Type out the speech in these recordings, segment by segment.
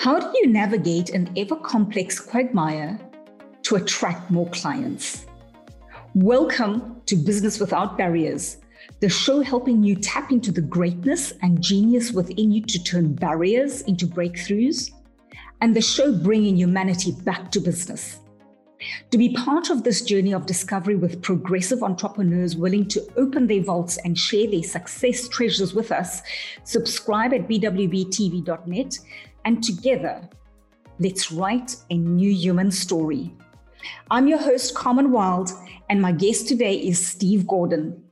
How do you navigate an ever complex quagmire to attract more clients? Welcome to Business Without Barriers, the show helping you tap into the greatness and genius within you to turn barriers into breakthroughs, and the show bringing humanity back to business. To be part of this journey of discovery with progressive entrepreneurs willing to open their vaults and share their success treasures with us, subscribe at bwbtv.net and together, let's write a new human story. I'm your host, Carmen Wild, and my guest today is Steve Gordon.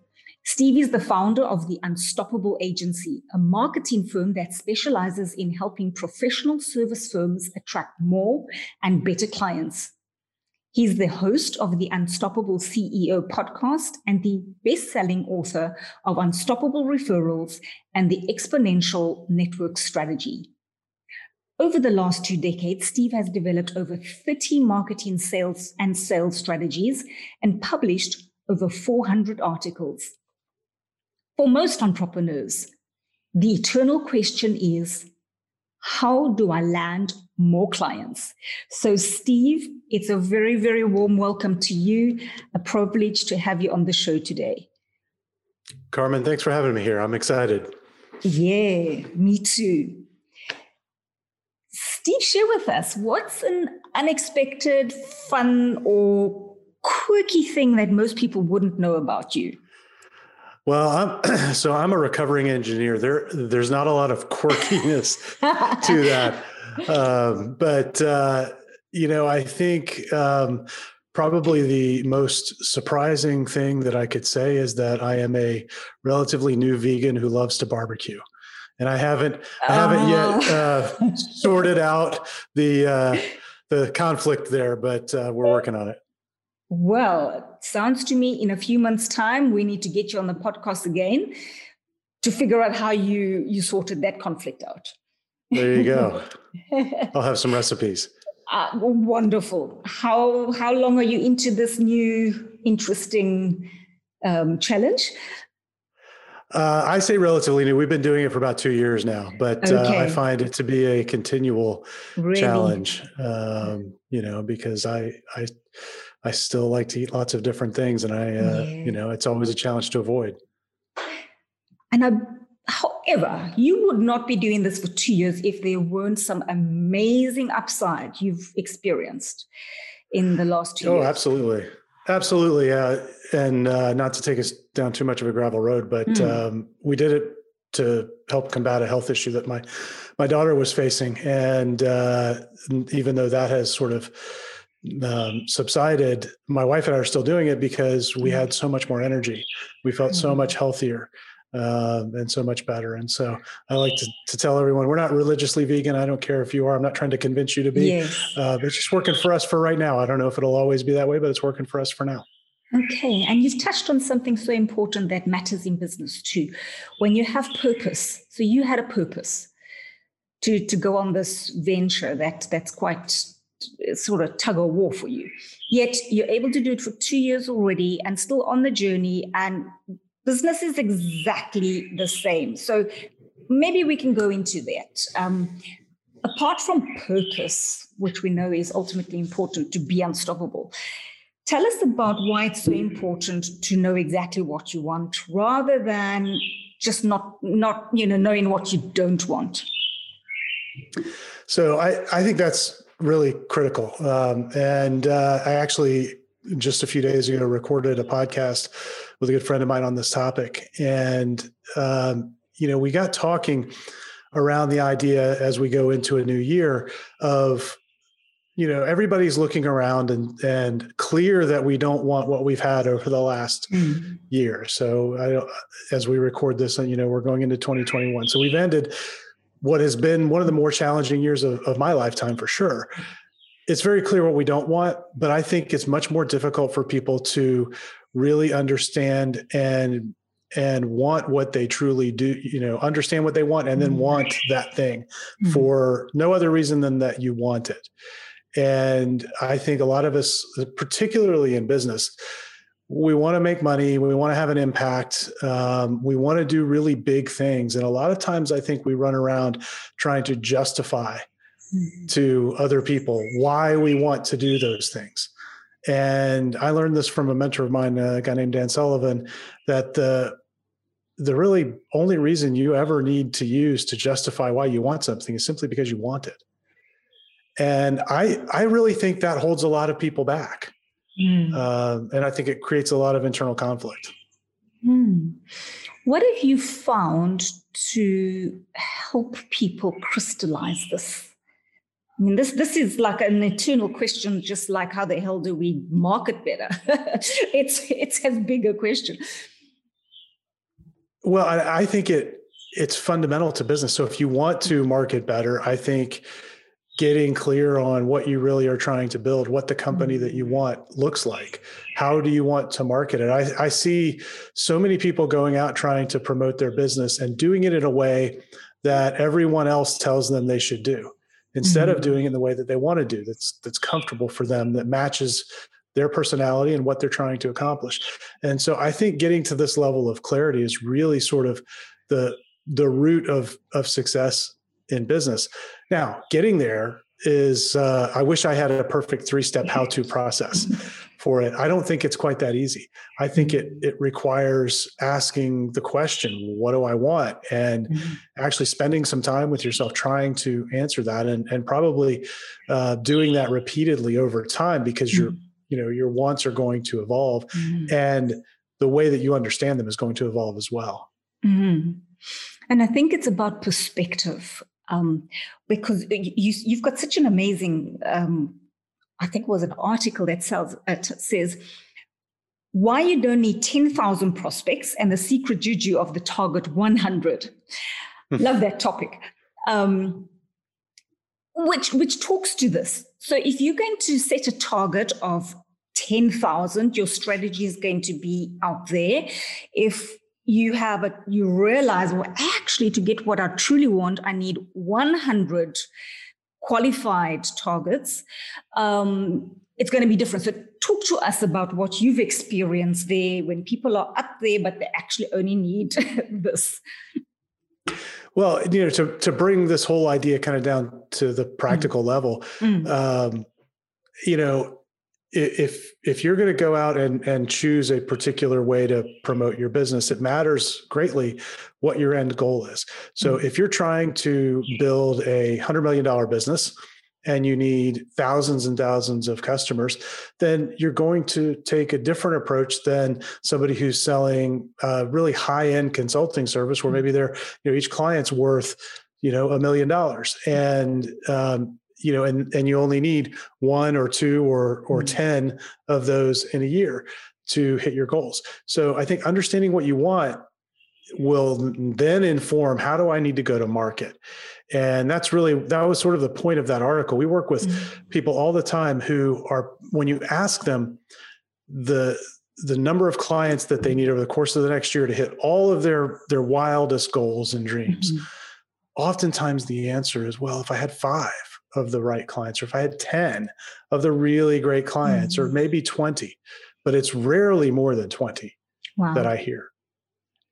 Steve is the founder of the Unstoppable Agency, a marketing firm that specializes in helping professional service firms attract more and better clients. He's the host of the Unstoppable CEO podcast and the best selling author of Unstoppable Referrals and the Exponential Network Strategy. Over the last two decades, Steve has developed over 30 marketing sales and sales strategies and published over 400 articles. For most entrepreneurs, the eternal question is how do I land more clients? So, Steve, it's a very, very warm welcome to you. A privilege to have you on the show today. Carmen, thanks for having me here. I'm excited. Yeah, me too. Steve, share with us what's an unexpected, fun, or quirky thing that most people wouldn't know about you? Well, I'm, so I'm a recovering engineer. There, there's not a lot of quirkiness to that, um, but uh, you know, I think um, probably the most surprising thing that I could say is that I am a relatively new vegan who loves to barbecue and I haven't I haven't yet uh, uh sorted out the uh, the conflict there, but uh, we're working on it. Well, sounds to me in a few months' time we need to get you on the podcast again to figure out how you you sorted that conflict out. There you go. I'll have some recipes. Uh, wonderful. How how long are you into this new interesting um, challenge? Uh, I say relatively new. We've been doing it for about two years now, but okay. uh, I find it to be a continual really? challenge. Um, you know, because I I I still like to eat lots of different things, and I uh, yeah. you know it's always a challenge to avoid. And I, however, you would not be doing this for two years if there weren't some amazing upside you've experienced in the last two oh, years. Oh, absolutely. Absolutely, uh, and uh, not to take us down too much of a gravel road, but mm. um, we did it to help combat a health issue that my my daughter was facing, and uh, even though that has sort of um, subsided, my wife and I are still doing it because we hmm. had so much more energy. We felt so hmm. much healthier um, and so much better. And so I like to, to tell everyone we're not religiously vegan. I don't care if you are. I'm not trying to convince you to be. Yes. Uh, it's just working for us for right now. I don't know if it'll always be that way, but it's working for us for now. Okay. And you've touched on something so important that matters in business too. When you have purpose, so you had a purpose to, to go on this venture that that's quite sort of tug of war for you. Yet you're able to do it for two years already and still on the journey and business is exactly the same. So maybe we can go into that. Um, apart from purpose, which we know is ultimately important to be unstoppable, tell us about why it's so important to know exactly what you want rather than just not not you know knowing what you don't want. So I I think that's really critical, um, and uh, I actually just a few days ago recorded a podcast with a good friend of mine on this topic. And, um, you know, we got talking around the idea as we go into a new year of, you know, everybody's looking around and, and clear that we don't want what we've had over the last mm-hmm. year. So I, as we record this, you know, we're going into 2021. So we've ended what has been one of the more challenging years of, of my lifetime for sure it's very clear what we don't want, but I think it's much more difficult for people to really understand and and want what they truly do you know understand what they want and then mm-hmm. want that thing mm-hmm. for no other reason than that you want it and i think a lot of us particularly in business we want to make money we want to have an impact um, we want to do really big things and a lot of times i think we run around trying to justify mm-hmm. to other people why we want to do those things. And I learned this from a mentor of mine, a guy named Dan Sullivan, that the the really only reason you ever need to use to justify why you want something is simply because you want it. And I I really think that holds a lot of people back. Mm. Uh, and I think it creates a lot of internal conflict. Mm. What have you found to help people crystallize this? I mean, this this is like an eternal question, just like how the hell do we market better? it's it's as big a question. Well, I, I think it it's fundamental to business. So if you want to market better, I think getting clear on what you really are trying to build, what the company that you want looks like. How do you want to market it? I, I, see so many people going out trying to promote their business and doing it in a way that everyone else tells them they should do instead mm-hmm. of doing it in the way that they want to do that's that's comfortable for them that matches their personality and what they're trying to accomplish. And so I think getting to this level of clarity is really sort of the the root of of success in business. Now, getting there is uh, I wish I had a perfect three step how to process for it. I don't think it's quite that easy. I think it it requires asking the question, what do I want? And mm-hmm. actually spending some time with yourself trying to answer that and, and probably uh, doing that repeatedly over time because mm-hmm. your you know your wants are going to evolve mm-hmm. and the way that you understand them is going to evolve as well. Mm-hmm. And I think it's about perspective um, because you, you've got such an amazing, um, I think it was an article that sells, uh, says, why you don't need 10,000 prospects and the secret juju of the target 100. Hmm. Love that topic. Um, which, which talks to this. So if you're going to set a target of 10,000, your strategy is going to be out there. If you have a you realize well actually to get what i truly want i need 100 qualified targets um, it's going to be different so talk to us about what you've experienced there when people are up there but they actually only need this well you know to, to bring this whole idea kind of down to the practical mm. level mm. Um, you know if if you're going to go out and and choose a particular way to promote your business it matters greatly what your end goal is so mm-hmm. if you're trying to build a 100 million dollar business and you need thousands and thousands of customers then you're going to take a different approach than somebody who's selling a really high end consulting service where mm-hmm. maybe they're you know each client's worth you know a million dollars and um, you know, and and you only need one or two or or mm-hmm. ten of those in a year to hit your goals. So I think understanding what you want will then inform how do I need to go to market. And that's really that was sort of the point of that article. We work with mm-hmm. people all the time who are when you ask them the the number of clients that they need over the course of the next year to hit all of their their wildest goals and dreams. Mm-hmm. Oftentimes the answer is well if I had 5 of the right clients, or if I had 10 of the really great clients, mm-hmm. or maybe 20, but it's rarely more than 20 wow. that I hear.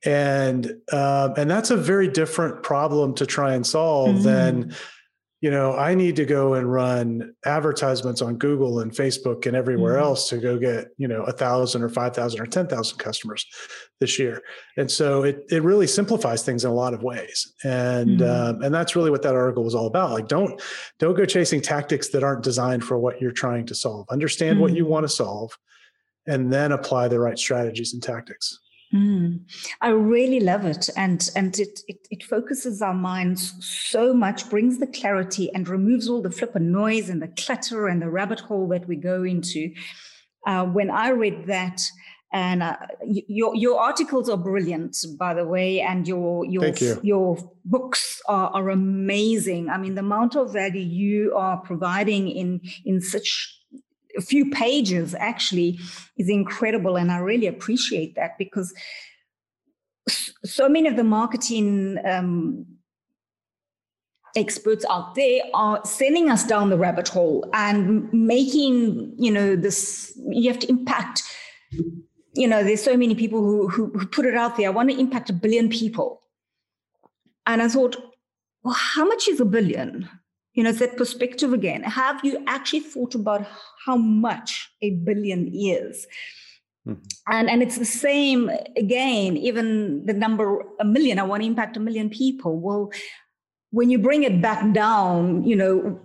And um, and that's a very different problem to try and solve mm-hmm. than you know, I need to go and run advertisements on Google and Facebook and everywhere mm-hmm. else to go get, you know, a thousand or 5,000 or 10,000 customers this year. And so it, it really simplifies things in a lot of ways. And, mm-hmm. um, and that's really what that article was all about. Like, don't, don't go chasing tactics that aren't designed for what you're trying to solve. Understand mm-hmm. what you want to solve and then apply the right strategies and tactics. Mm, I really love it, and and it, it, it focuses our minds so much, brings the clarity, and removes all the flippant noise and the clutter and the rabbit hole that we go into. Uh, when I read that, and uh, your your articles are brilliant, by the way, and your your you. your books are, are amazing. I mean, the amount of value you are providing in in such a few pages actually is incredible. And I really appreciate that because so many of the marketing um, experts out there are sending us down the rabbit hole and making, you know, this, you have to impact, you know, there's so many people who, who, who put it out there. I want to impact a billion people. And I thought, well, how much is a billion? you know, it's that perspective again. Have you actually thought about how much a billion is? Mm-hmm. And, and it's the same again, even the number a million, I want to impact a million people. Well, when you bring it back down, you know,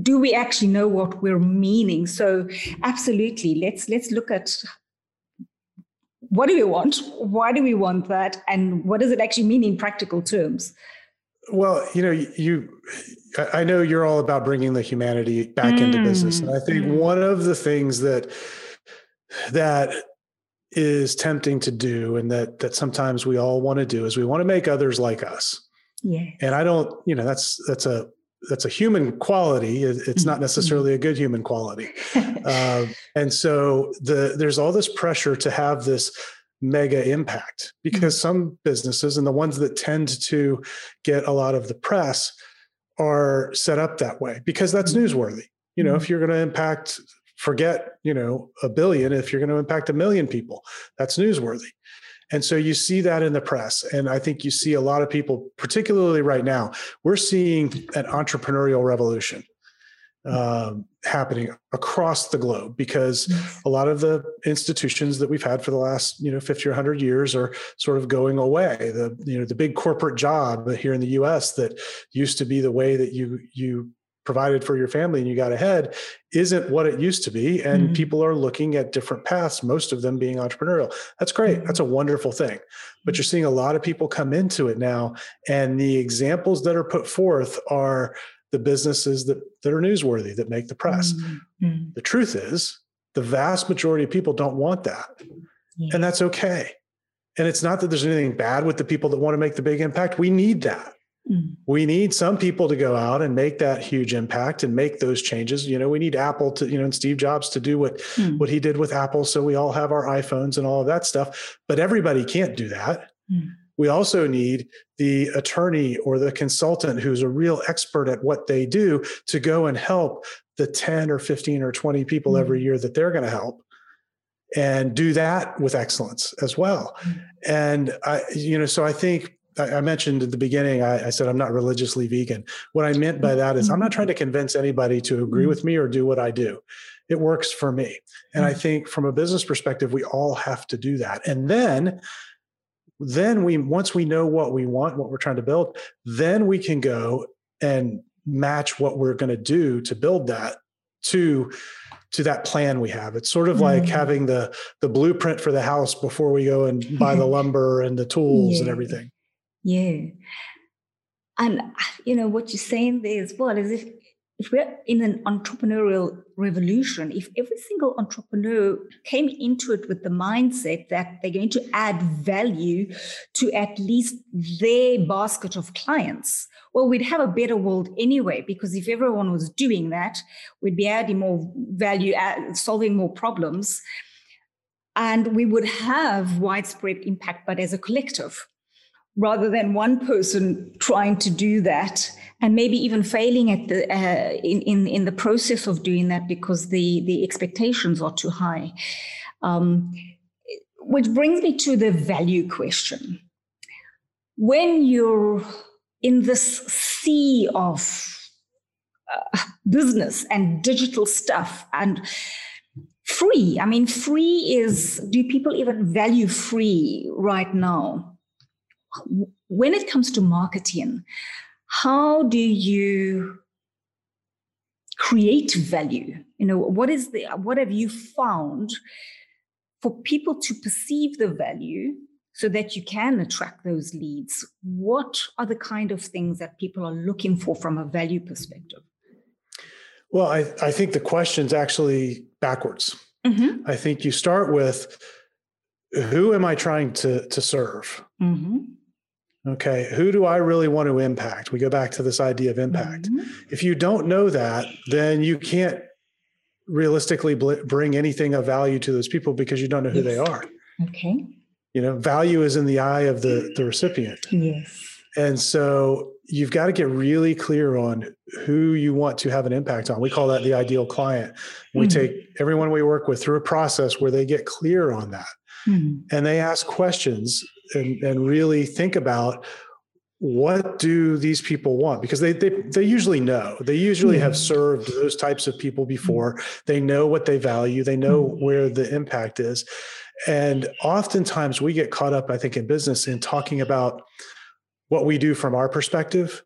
do we actually know what we're meaning? So absolutely, let's let's look at what do we want? Why do we want that? And what does it actually mean in practical terms? Well, you know, you, I know you're all about bringing the humanity back mm. into business. And I think mm. one of the things that, that is tempting to do and that, that sometimes we all want to do is we want to make others like us. Yeah. And I don't, you know, that's, that's a, that's a human quality. It's not mm-hmm. necessarily a good human quality. uh, and so the there's all this pressure to have this mega impact because mm-hmm. some businesses and the ones that tend to get a lot of the press are set up that way because that's mm-hmm. newsworthy. You know, if you're going to impact forget, you know, a billion, if you're going to impact a million people, that's newsworthy. And so you see that in the press. And I think you see a lot of people, particularly right now, we're seeing an entrepreneurial revolution um, happening across the globe because a lot of the institutions that we've had for the last you know 50 or 100 years are sort of going away the you know the big corporate job here in the US that used to be the way that you you provided for your family and you got ahead isn't what it used to be and mm-hmm. people are looking at different paths most of them being entrepreneurial that's great mm-hmm. that's a wonderful thing but you're seeing a lot of people come into it now and the examples that are put forth are the businesses that, that are newsworthy that make the press mm-hmm. the truth is the vast majority of people don't want that yeah. and that's okay and it's not that there's anything bad with the people that want to make the big impact we need that. We need some people to go out and make that huge impact and make those changes. You know, we need Apple to, you know, and Steve Jobs to do what mm. what he did with Apple so we all have our iPhones and all of that stuff, but everybody can't do that. Mm. We also need the attorney or the consultant who's a real expert at what they do to go and help the 10 or 15 or 20 people every mm. year that they're going to help and do that with excellence as well. Mm. And I, you know, so I think I mentioned at the beginning, I, I, said I'm not religiously vegan. What I meant by that is I'm not trying to convince anybody to agree with me or do what I do. It works for me. And I think from a business perspective, we all have to do that. And then, then we, once we know what we want, what we're trying to build, then we can go and match what we're going to do to build that to to that plan we have. It's sort of like mm-hmm. having the the blueprint for the house before we go and buy the lumber and the tools yeah. and everything. Yeah. And ah, you know what you're saying there as well is if if we're in an entrepreneurial revolution, if every single entrepreneur came into it with the mindset that they're going to add value to at least their basket of clients, well, we'd have a better world anyway, because if everyone was doing that, we'd be adding more value, uh, solving more problems, and we would have widespread impact, but as a collective rather than one person trying to do that and maybe even failing at the uh, in, in in the process of doing that because the the expectations are too high. Um, which brings me to the value question. When you're in this sea of uh, business and digital stuff and free i mean free is do people even value free right now when it comes to marketing, how do you create value? You know, what is the what have you found for people to perceive the value so that you can attract those leads? What are the kind of things that people are looking for from a value perspective? Well, I, I think the question's actually backwards. Mm-hmm. I think you start with who am I trying to to serve? Mm-hmm. Okay, who do I really want to impact? We go back to this idea of impact. Mm-hmm. If you don't know that, then you can't realistically bl- bring anything of value to those people because you don't know who yes. they are. Okay. You know, value is in the eye of the the recipient. Yes. And so you've got to get really clear on who you want to have an impact on. We call that the ideal client. We mm-hmm. take everyone we work with through a process where they get clear on that. Mm-hmm. And they ask questions and, and really think about what do these people want? Because they they, they usually know. They usually have hmm. served those types of people hmm. before. They know what they value. They know hmm. where the impact is. And oftentimes we get caught up i think in business in talking about what we do from our perspective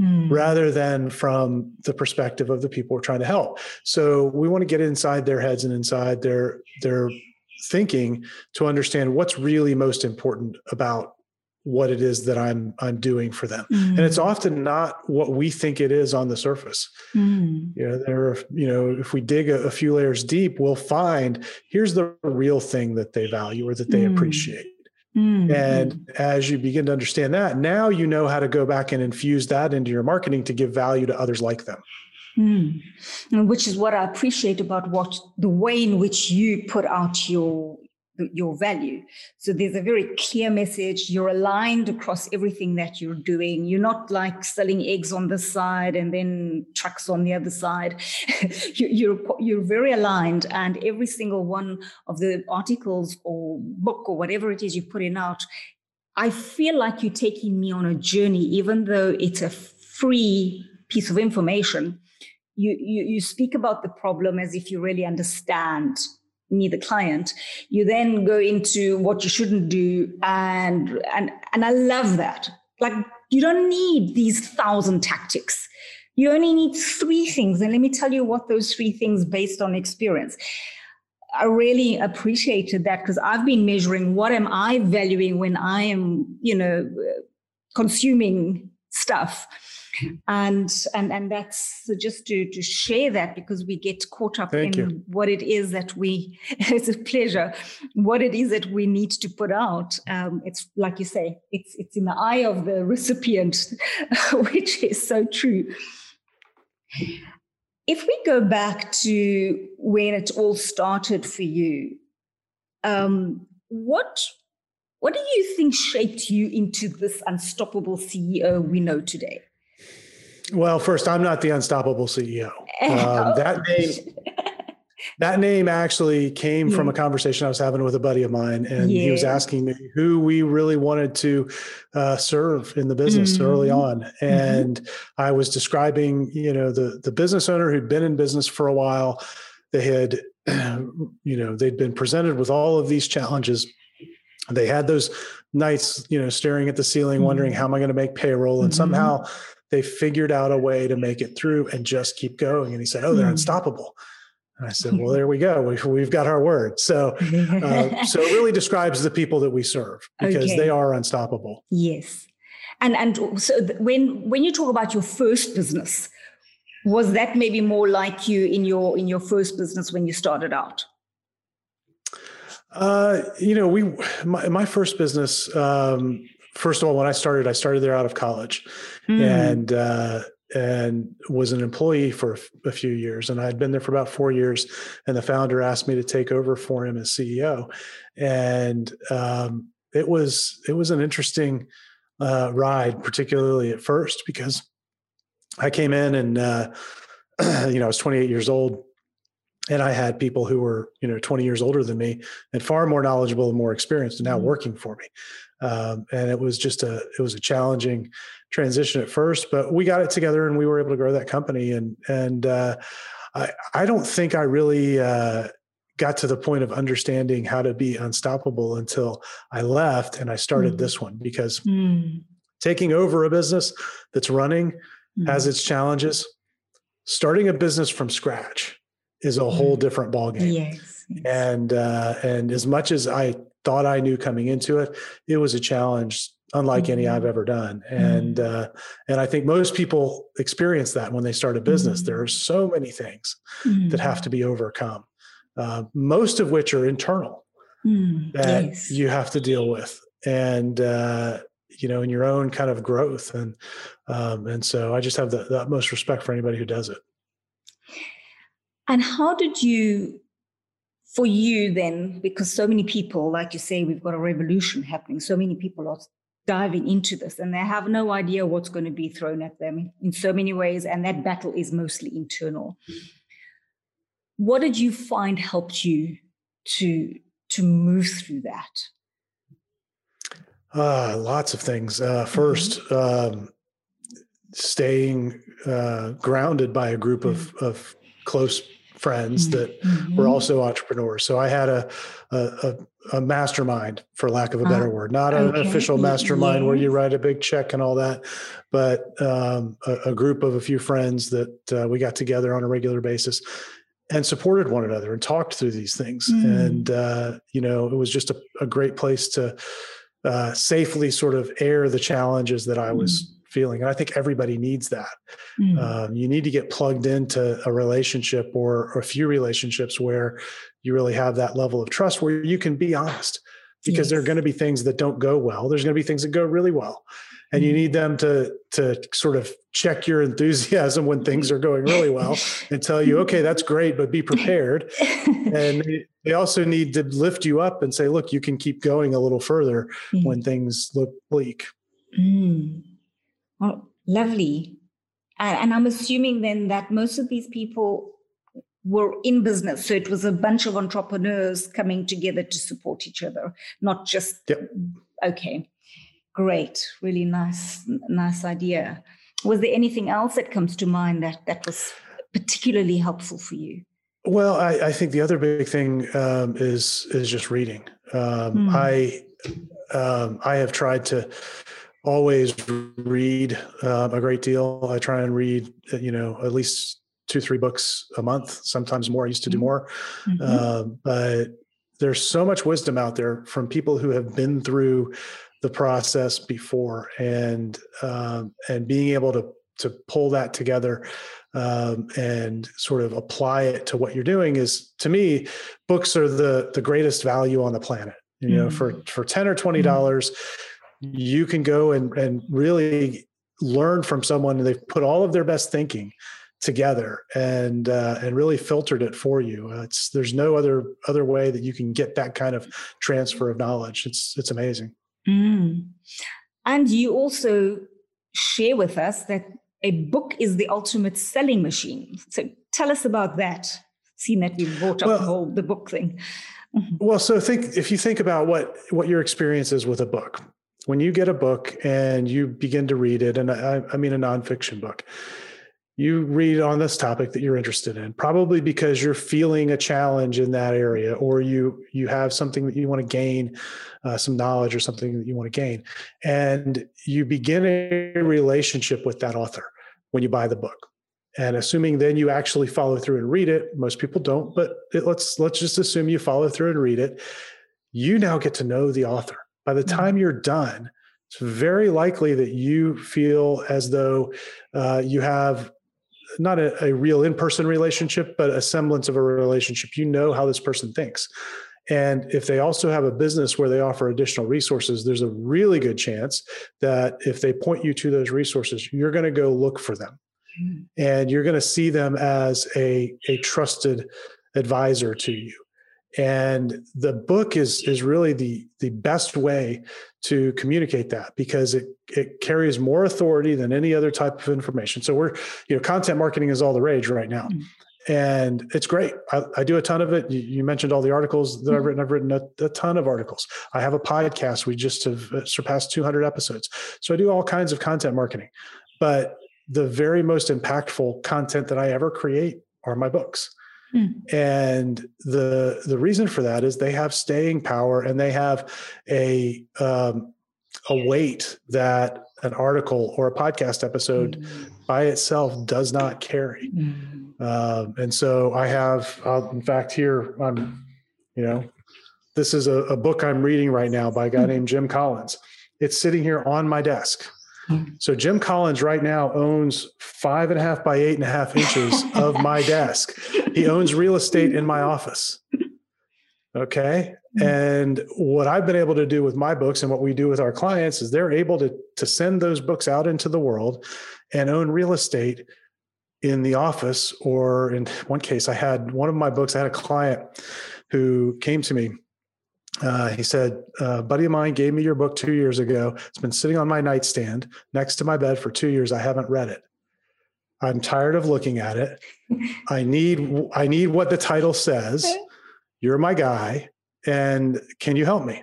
mm. rather than from the perspective of the people we're trying to help. So we want to get inside their heads and inside their their thinking to understand what's really most important about what it is that I'm I'm doing for them. Mm. And it's mm. often not what we think it is on the surface. Mm. You know, there are, you know, if we dig a, a, few layers deep, we'll find here's the real thing that they value or that they mm. appreciate. Mm. And as you begin to understand that, now you know how to go back and infuse that into your marketing to give value to others like them. Mm. Which is what I appreciate about what the way in which you put out your your value. So there's a very clear message. You're aligned across everything that you're doing. You're not like selling eggs on this side and then trucks on the other side. you're you're very aligned, and every single one of the articles or book or whatever it is you're putting out, I feel like you're taking me on a journey, even though it's a free piece of information. You, you, you speak about the problem as if you really understand me the client. You then go into what you shouldn't do and and and i love that. Like you don't need these thousand tactics. You only need three things. And let me tell you what those three things based on experience. I really appreciated that because i've been measuring what am i valuing when i am you know consuming stuff and and and that's just to to share that because we get caught up Thank in you. what it is that we it's a pleasure what it is that we need to put out. Um, it's like you say it's it's in the eye of the recipient which is so true. If we go back to when it all started for you um, what what do you think shaped you into this unstoppable ceo we know today well, first, I'm not the unstoppable CEO. Um, that name, that name actually came from a conversation I was having with a buddy of mine, and yeah. he was asking me who we really wanted to uh, serve in the business mm-hmm. early on, mm-hmm. and mm-hmm. I was describing, you know, the the business owner who'd been in business for a while. They had, you know, they'd been presented with all of these challenges. They had those nights, you know, staring at the ceiling, mm-hmm. wondering how am I going to make payroll, and mm-hmm. somehow they figured out a way to make it through and just keep going. And he said, Oh, they're mm. unstoppable. And I said, Well, there we go. We've, we've got our word. So, uh, so it really describes the people that we serve because okay. they are unstoppable. Yes. And, and so when, when you talk about your first business, was that maybe more like you in your in your first business when you started out uh, you know we my, my first business um, first of all, when I started, I started there out of college, mm. and uh, and was an employee for a few years, and I had been there for about four years. And the founder asked me to take over for him as CEO, and um, it was it was an interesting uh, ride, particularly at first because I came in and uh, you know I was 28 years old and I had people who were, you know, 20 years older than me and far more knowledgeable and more experienced and now mm-hmm. working for me. Um, and it was just a, it was a challenging transition at first, but we got it together and we were able to grow that company. And, and, uh, I, I don't think I really, uh, got to the point of understanding how to be unstoppable until I left and I started mm. this one because mm. taking over a business that's running mm. has its challenges. Starting a business from scratch is a whole different ballgame. Yes, yes. And uh, and as much as I thought I knew coming into it, it was a challenge unlike mm-hmm. any I've mm-hmm. ever done. And mm-hmm. uh, and I think most people experience that when they start a business. Mm-hmm. There are so many things that have to mm-hmm. be overcome, uh, most of which are internal mm, that yes. you have to deal with. And uh, you know, in your own kind of growth, and um, and so I just have the, the utmost respect for anybody who does it. And how did you, for you then, because so many people, like you say, we've got a revolution happening, so many people are diving into this and they have no idea what's going to be thrown at them in so many ways. And that battle is mostly internal. What did you find helped you to, to move through that? Uh, lots of things. Uh, 1st mm-hmm. um, staying uh, grounded by a group of, mm-hmm. of close friends mm-hmm. that mm-hmm. were also entrepreneurs. So I had a, a, a mastermind, for lack of a better uh, word, not okay. an official mastermind yes. where you write a big check and all that, but um, a, a, group of a few friends that uh, we got together on a regular basis and supported one another and talked through these things. Mm. And uh, you know, it was just a, a great place to uh, safely sort of air the challenges that I was mm feeling. And I think everybody needs that. Mm. Um, you need to get plugged into a relationship or, or, a few relationships where you really have that level of trust where you can be honest because yes. there are going to be things that don't go well. There's going to be things that go really well. And you mm. need them to to sort of check your enthusiasm when things are going really well and tell you, okay, that's great, but be prepared. and they also need to lift you up and say, look, you can keep going a little further mm. when things look bleak. Mm. Oh, lovely. and I'm assuming then that most of these people were in business. So it was a bunch of entrepreneurs coming together to support each other, not just, yep. okay, great, really nice, nice idea. Was there anything else that comes to mind that, that was particularly helpful for you? Well, I, I think the other big thing um, is is just reading. Um, mm. I um, I have tried to always read uh, a great deal. I try and read, uh, you know, at least two, three books a month, sometimes more. I used to do mm-hmm. more. Mm-hmm. Uh, but there's so much wisdom out there from people who have been through the process before and um, and being able to to pull that together um, and sort of apply it to what you're doing is to me books are the the greatest value on the planet you know mm-hmm. for for 10 or 20 mm-hmm. dollars mm-hmm you can go and, and really learn from someone and they've put all of their best thinking together and uh, and really filtered it for you. Uh, it's there's no other other way that you can get that kind of transfer of knowledge. It's it's amazing. Mm. And you also share with us that a book is the ultimate selling machine. So tell us about that. Seeing that we brought up well, the whole the book thing. Mm-hmm. Well, so think if you think about what what your experience is with a book, when you get a book and you begin to read it, and I, I mean a nonfiction book, you read on this topic that you're interested in, probably because you're feeling a challenge in that area, or you you have something that you want to gain, uh, some knowledge or something that you want to gain, and you begin a relationship with that author when you buy the book. And assuming then you actually follow through and read it, most people don't, but it, let's let's just assume you follow through and read it. You now get to know the author by the time you're done, it's very likely that you feel as though uh, you have not a, a real in-person relationship, but a semblance of a relationship. You know how this person thinks. And if they also have a business where they offer additional resources, there's a really good chance that if they point you to those resources, you're going to go look for them. Mm. And you're going to see them as a, a trusted advisor to you and the book is is really the the best way to communicate that because it it carries more authority than any other type of information. So we're you know content marketing is all the rage right now. Mm-hmm. and it's great. I, I, do a ton of it. You, you mentioned all the articles that mm-hmm. i've written. I've written a, a, ton of articles. I have a podcast. We just have uh, surpassed 200 episodes. So i do all kinds of content marketing. But the very most impactful content that i ever create are my books Hmm. And the the reason for that is they have staying power and they have a um, a weight that an article or a podcast episode mm. by itself does not carry. Mm. Um, and so I have, uh, in fact, here I'm, you know, this is a, a, book I'm reading right now by a guy mm. named Jim Collins. It's sitting here on my desk. So Jim Collins right now owns five and a half by eight and a half inches of my desk. He owns real estate in my office. Okay. Mm-hmm. And what I've been able to do with my books and what we do with our clients is they're able to, to send those books out into the world and own real estate in the office. Or in one case, I had one of my books, I had a client who came to me uh, he said, A buddy of mine gave me your book two years ago. It's been sitting on my nightstand next to my bed for two years. I haven't read it. I'm tired of looking at it. I need I need what the title says. You're my guy, and can you help me?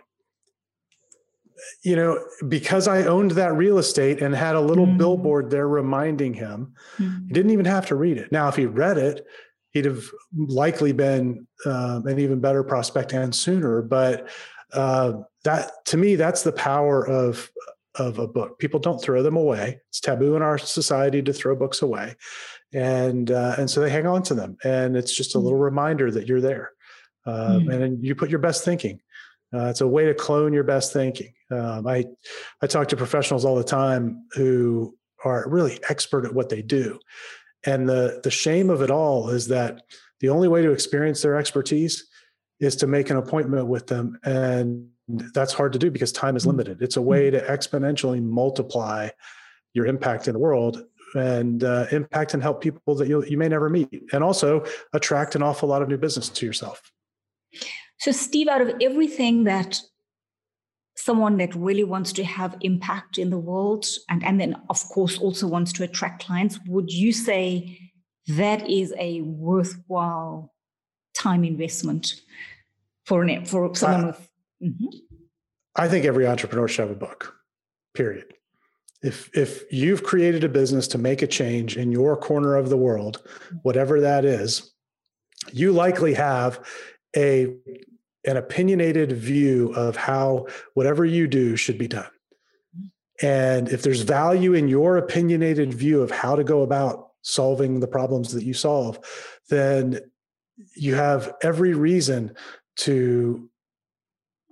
you know, because I owned that real estate and had a little mm. billboard there reminding him, mm. he didn't even have to read it. Now, if he read it, he'd have likely been um, an even better prospect and sooner. But uh, that, to me, that's the power of of a book. People don't throw them away. It's taboo in our society to throw books away, and uh, and so they hang on to them. And it's just a little mm. reminder that you're there, um, mm. and you put your best thinking. Uh, it's a way to clone your best thinking. Um, I I talk to professionals all the time who are really expert at what they do, and the the shame of it all is that the only way to experience their expertise is to make an appointment with them, and that's hard to do because time is mm. limited. It's a way mm. to exponentially multiply your impact in the world and uh, impact and help people that you you may never meet, and also attract an awful lot of new business to yourself. So, Steve, out of everything that someone that really wants to have impact in the world and, and then, of course, also wants to attract clients, would you say that is a worthwhile time investment for an, for someone with? Mm-hmm. I think every entrepreneur should have a book. Period. If if you've created a business to make a change in your corner of the world, whatever that is, you likely have a an opinionated view of how whatever you do should be done. And if there's value in your opinionated view of how to go about solving the problems that you solve, then you have every reason to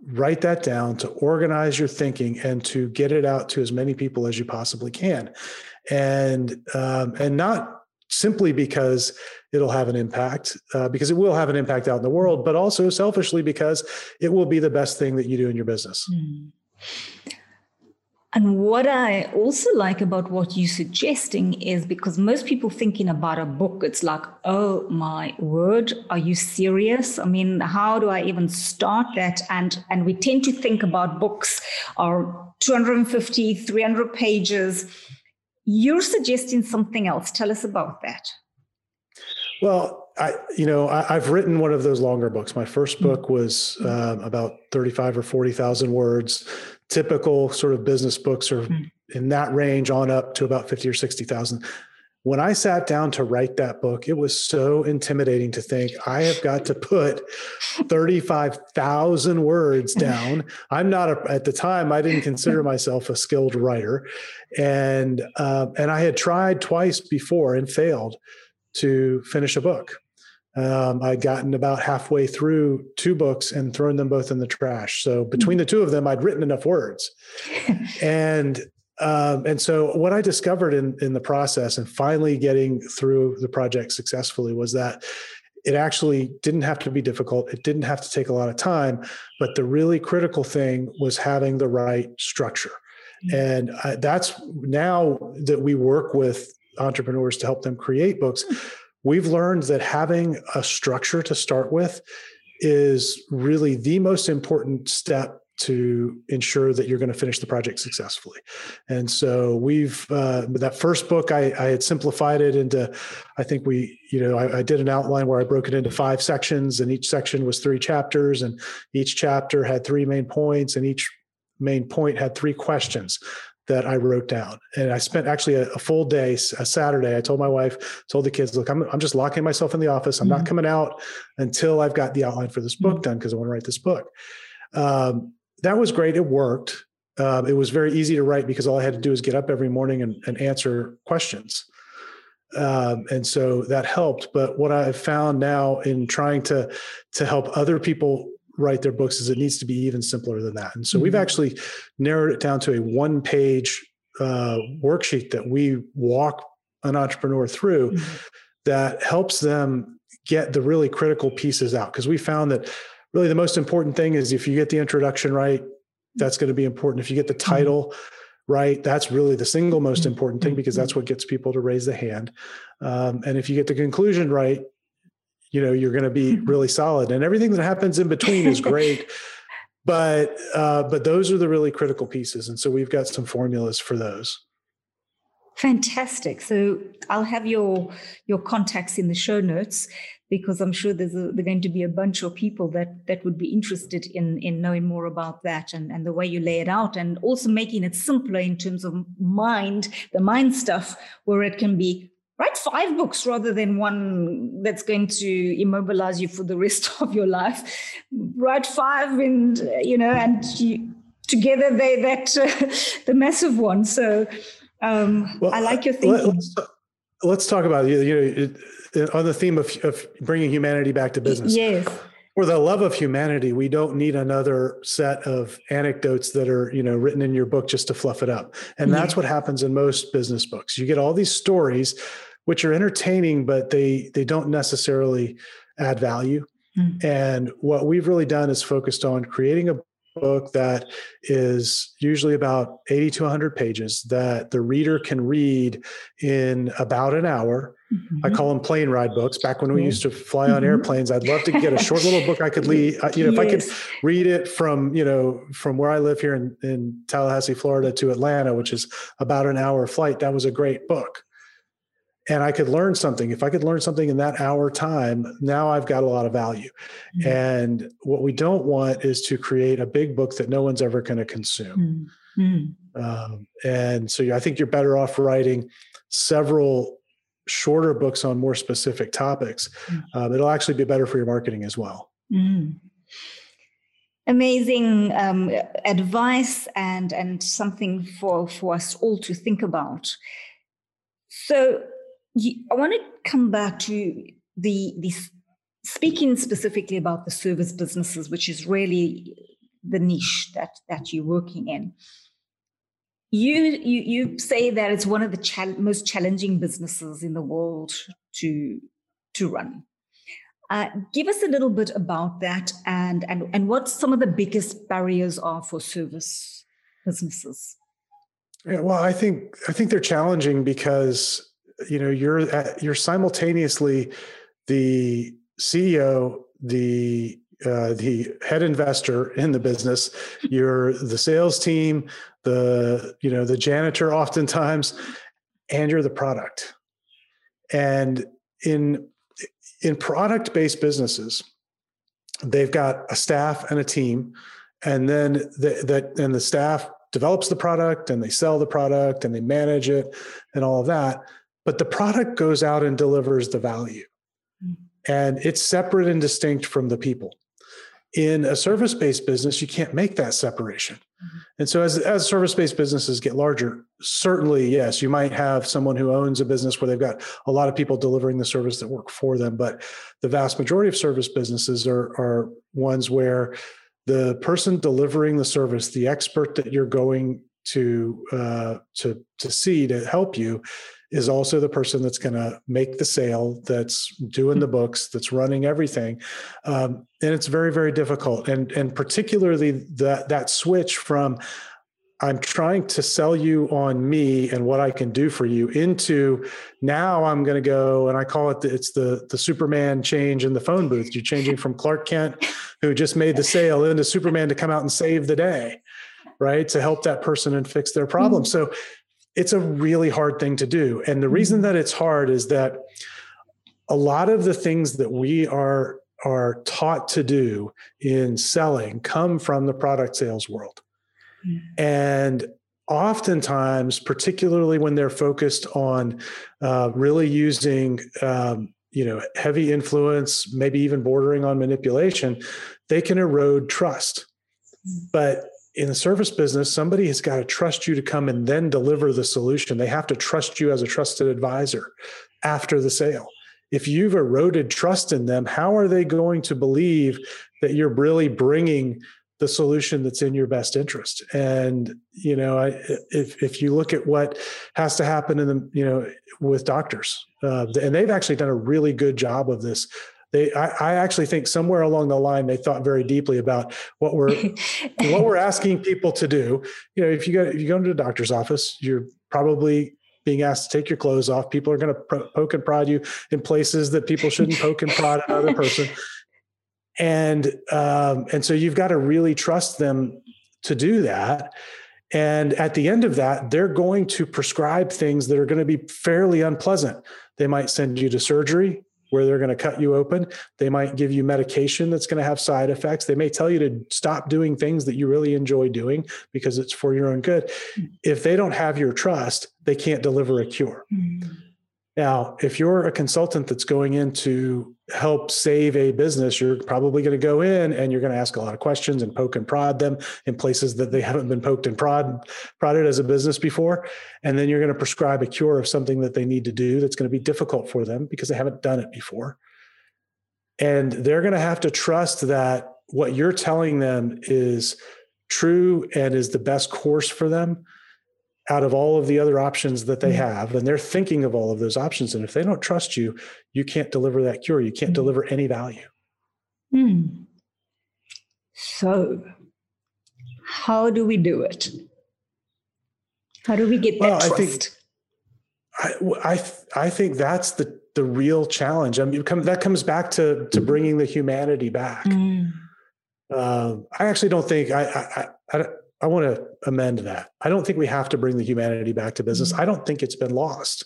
write that down, to organize your thinking, and to get it out to as many people as you possibly can. And um, and not simply because it'll have an impact, uh, because it will have an impact out in the world, but also selfishly because it will be the best thing that you do in your business. Mm. And what I also like about what you're suggesting is because most people thinking about a book, it's like, oh my word, are you serious? I mean, how do I even start that? And and we tend to think about books are 250, 300 pages you're suggesting something else. Tell us about that. Well, I, you know, I, have written one of those longer books. My first hmm. book was um, about 35 or 40,000 words. Typical sort of business books are mm. in that range on up to about 50 or 60,000 when I sat down to write that book, it was so intimidating to think I have got to put 35,000 words down. I'm not a, at the time, I didn't consider myself a skilled writer. And, uh, and I had tried twice before and failed to finish a book. Um, I'd gotten about halfway through two books and thrown them both in the trash. So between the two of them, I'd written enough words. and um, and so what I discovered in in the process and finally getting through the project successfully was that it actually didn't have to be difficult. It didn't have to take a lot of time, but the really critical thing was having the right structure. Mm-hmm. And I, that's now that we work with entrepreneurs to help them create books, hmm. we've learned that having a structure to start with is really the most important step to ensure that you're going to finish the project successfully. And so we've uh, that first book I, I, had simplified it into. I think we, you know, I, I, did an outline where I broke it into five sections, and each section was three chapters, and each chapter had three main points, and each main point had three questions that I wrote down. And I spent actually a, a, full day, a Saturday. I told my wife, told the kids, look, I'm, I'm just locking myself in the office. I'm mm-hmm. not coming out until I've got the outline for this book mm-hmm. done because I want to write this book. Um, that was great. It worked. Uh, it was very easy to write because all I had to do was get up every morning and, and answer questions. Um, and so that helped. But what I've found now in trying to to help other people write their books is it needs to be even simpler than that. And so mm-hmm. we've actually narrowed it down to a one page uh, worksheet that we walk an entrepreneur through mm-hmm. that helps them get the really critical pieces out because we found that really the most important thing is if you get the introduction right, that's going to be important. If you get the mm-hmm. title mm-hmm. right, that's really the single most mm-hmm. important thing because that's mm-hmm. what gets people to raise the hand. Um, and if you get the conclusion right, you know you're going to be really solid. And everything that happens in between is great. but uh, but those are the really critical pieces, and so we've got some formulas for those. Fantastic. So I'll have your your contacts in the show notes because I'm sure there's a, there's going to be a bunch of people that that would be interested in in knowing more about that and, and the way you lay it out and also making it simpler in terms of mind, the mind stuff, where it can be write five books rather than one that's going to immobilize you for the rest of your life. Write five and you know and you, together they that uh, the massive one. So um, well, I like your thinking. Let's, let's talk about you know on the theme of, of bringing humanity back to business. Yes. For the love of humanity, we don't need another set of anecdotes that are you know written in your book just to fluff it up. And yeah. that's what happens in most business books. You get all these stories, which are entertaining, but they they don't necessarily add value. Mm. And what we've really done is focused on creating a book that is usually about 80 to 100 pages that the reader can read in about an hour. Mm-hmm. I call them plane ride books. Back when we used to fly on mm-hmm. airplanes, I'd love to get a short little book I could read. You know, yes. if I could read it from you know from where I live here in, in Tallahassee, Florida, to Atlanta, which is about an hour flight, that was a great book and I could learn something. If I could learn something in that hour time, now I've got a lot of value. Mm-hmm. And what we don't want is to create a big book that no one's ever going to consume. Mm-hmm. Um, and so I think you're better off writing several shorter books on more specific topics. Mm-hmm. Um, it'll actually be better for your marketing as well. Mm-hmm. Amazing um, advice and and something for for us all to think about. So I want to come back to the the speaking specifically about the service businesses, which is really the niche that that you're working in. You you you say that it's one of the most challenging businesses in the world to to run. Uh, give us a little bit about that and and and what some of the biggest barriers are for service businesses. Yeah, well, I think I think they're challenging because you know you're at, you're simultaneously the CEO, the uh, the head investor in the business. You're the sales team, the you know the janitor, oftentimes, and you're the product. And in in product based businesses, they've got a staff and a team, and then the, that and the staff develops the product and they sell the product and they manage it and all of that but the product goes out and delivers the value. Mm. And it's separate and distinct from the people. In a service based business, you can't make that separation. Mm-hmm. And so, as, as service based businesses get larger, certainly, yes, you might have someone who owns a business where they've got a lot of people delivering the service that work for them. But the vast majority of service businesses are, are ones where the person delivering the service, the expert that you're going to uh, to to see to help you, is also the person that's going to make the sale, that's doing the books, that's running everything, um, and it's very very difficult. And and particularly that that switch from I'm trying to sell you on me and what I can do for you into now I'm going to go and I call it the, it's the the Superman change in the phone booth. You're changing from Clark Kent who just made the sale into Superman to come out and save the day, right? To help that person and fix their problem. Mm-hmm. So it's a really hard thing to do. And the reason mm-hmm. that it's hard is that a lot of the things that we are are taught to do in selling come from the product sales world. Mm. And oftentimes, particularly when they're focused on uh, really using um, you know heavy influence, maybe even bordering on manipulation, they can erode trust. Mm. But in the service business, somebody has got to trust you to come and then deliver the solution. They have to trust you as a trusted advisor after the sale. If you've eroded trust in them, how are they going to believe that you're really bringing the solution that's in your best interest? And you know, I, if if you look at what has to happen in the you know with doctors, uh, and they've actually done a really good job of this they I, I, actually think somewhere along the line they thought very deeply about what we're what we're asking people to do. You know if you go if you go into a doctor's office you're probably being asked to take your clothes off. People are going to pro- poke and prod you in places that people shouldn't poke and prod another person. And um, and so you've got to really trust them to do that. And at the end of that, they're going to prescribe things that are going to be fairly unpleasant. They might send you to surgery where they're going to cut you open. They might give you medication that's going to have side effects. They may tell you to stop doing things that you really enjoy doing because it's for your own good. Mm. If they don't have your trust, they can't deliver a cure. Mm-hmm. Now, if you're a consultant that's going in to help save a business, you're probably going to go in and you're going to ask a lot of questions and poke and prod them in places that they haven't been poked and prod, prodded as a business before. And then you're going to prescribe a cure of something that they need to do that's going to be difficult for them because they haven't done it before. And they're going to have to trust that what you're telling them is true and is the best course for them out of all of the other options that they mm. have and they're thinking of all of those options and if they don't trust you you can't deliver that cure you can't mm. deliver any value mm. so how do we do it how do we get that well, trust I think, I, I, I think that's the the real challenge i mean come, that comes back to to bringing the humanity back uh, i actually don't think I, I, I I want to amend that. I don't think we have to bring the humanity back to business. Mm-hmm. I don't think it's been lost.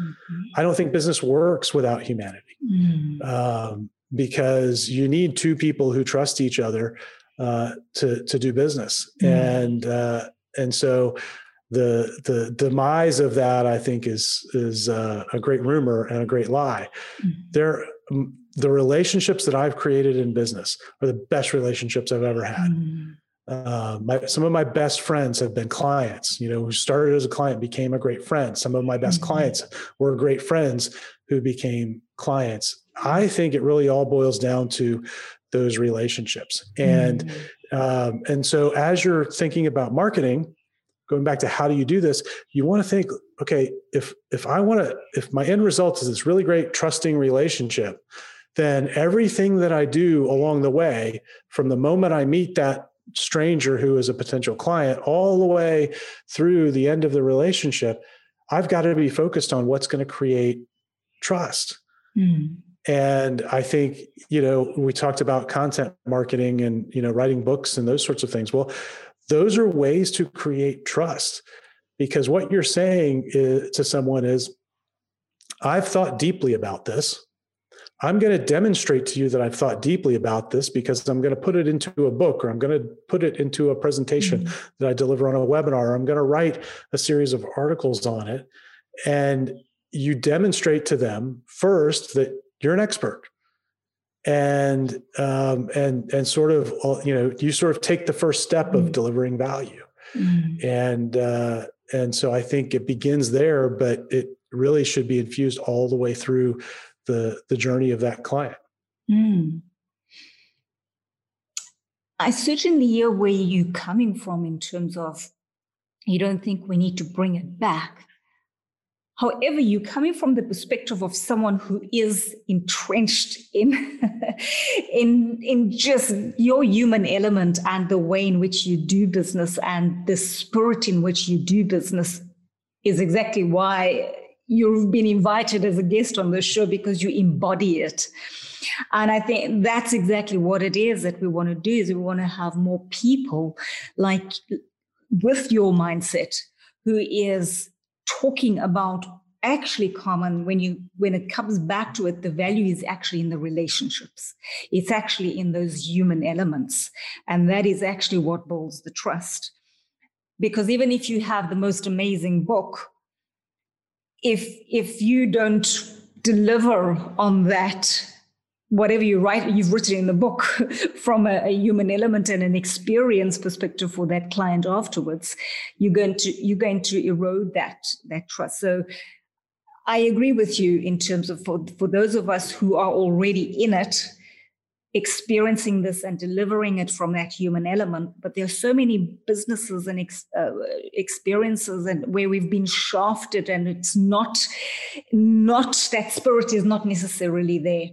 Mm-hmm. I don't think business works without humanity mm-hmm. um, because you need two people who trust each other uh, to to do business, mm-hmm. and uh, and so the the demise of that I think is is uh, a great rumor and a great lie. Mm-hmm. There, the relationships that I've created in business are the best relationships I've ever had. Mm-hmm. Uh, my, some of my best friends have been clients, you know, who started as a client, became a great friend. Some of my best mm-hmm. clients were great friends who became clients. I think it really all boils down to those relationships. And, mm-hmm. um, and so as you're thinking about marketing, going back to how do you do this, you want to think, okay, if, if I want to, if my end result is this really great trusting relationship, then everything that I do along the way, from the moment I meet that stranger who is a potential client all the way through the end of the relationship, I've got to be focused on what's going to create trust. Mm. And I think, you know, we talked about content marketing and, you know, writing books and those sorts of things. Well, those are ways to create trust because what you're saying is, to someone is, I've thought deeply about this. I'm going to demonstrate to you that I've thought deeply about this because I'm going to put it into a book or I'm going to put it into a presentation mm-hmm. that I deliver on a webinar. Or I'm going to write a series of articles on it. And you demonstrate to them first that you're an expert and um, and and sort of uh, you know you sort of take the first step mm-hmm. of delivering value mm-hmm. and uh, and so I think it begins there, but it really should be infused all the way through the the journey of that client. Mm. I certainly hear where you're coming from in terms of you don't think we need to bring it back. However, you're coming from the perspective of someone who is entrenched in, in, in just your human element and the way in which you do business and the spirit in which you do business is exactly why you've been invited as a guest on the show because you embody it. And I think that's exactly what it is that we want to do is we want to have more people like with your mindset who is talking about actually common when you when it comes back to it the value is actually in the relationships. It's actually in those human elements. And that is actually what builds the trust. Because even if you have the most amazing book if if you don't deliver on that whatever you write you've written in the book from a, a, human element and an experience perspective for that client afterwards you're going to you're going to erode that that trust. So i agree with you in terms of for, for those of us who are already in it experiencing this and delivering it from that human element but there are so many businesses and ex, uh, experiences and where we've been shafted and it's not not that spirit is not necessarily there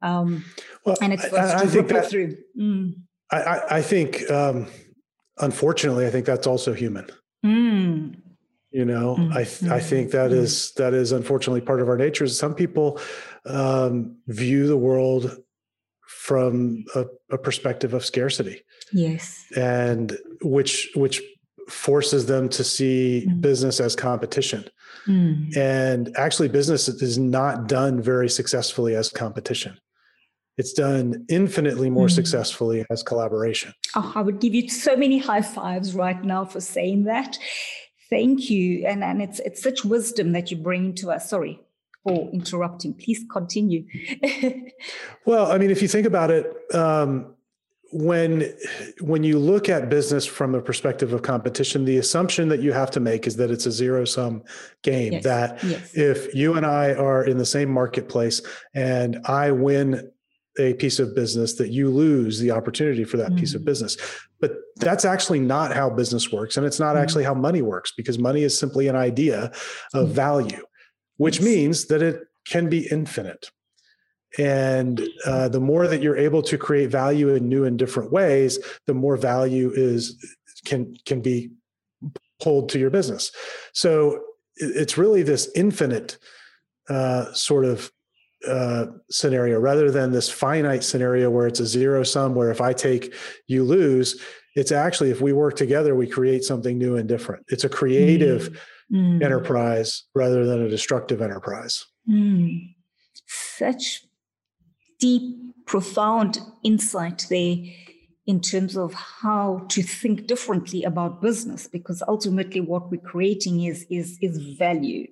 um, well, and it's I, to I think that, through mm. I, I, think um, unfortunately i think that's also human mm. you know mm. I, I think that mm. is that is unfortunately part of our nature some people um, view the world from a, a perspective of scarcity. Yes. And which which forces them to see mm. business as competition. Mm. And actually, business is not done very successfully as competition. It's done infinitely more mm. successfully as collaboration. Oh, I would give you so many high fives right now for saying that. Thank you. And, and it's, it's such wisdom that you bring to us. Sorry for interrupting. Please continue. well, I mean, if you think about it, um, when when you look at business from the perspective of competition the assumption that you have to make is that it's a zero sum game yes. that yes. if you and I are in the same marketplace and I win a piece of business that you lose the opportunity for that mm. piece of mm. business but that's actually not how business works and it's not mm. actually how money works because money is simply an idea of mm. value which means that it can be infinite. And uh, the more that you're able to create value in new and different ways the more value is can can be pulled to your business. So it's really this infinite uh, sort of uh, scenario rather than this finite scenario where it's a zero sum where if i take you lose it's actually if we work together we create something new and different. It's a creative mm. enterprise rather than a destructive enterprise mm. such deep, profound insight there in terms of how to think differently about business because ultimately what we're creating is is is value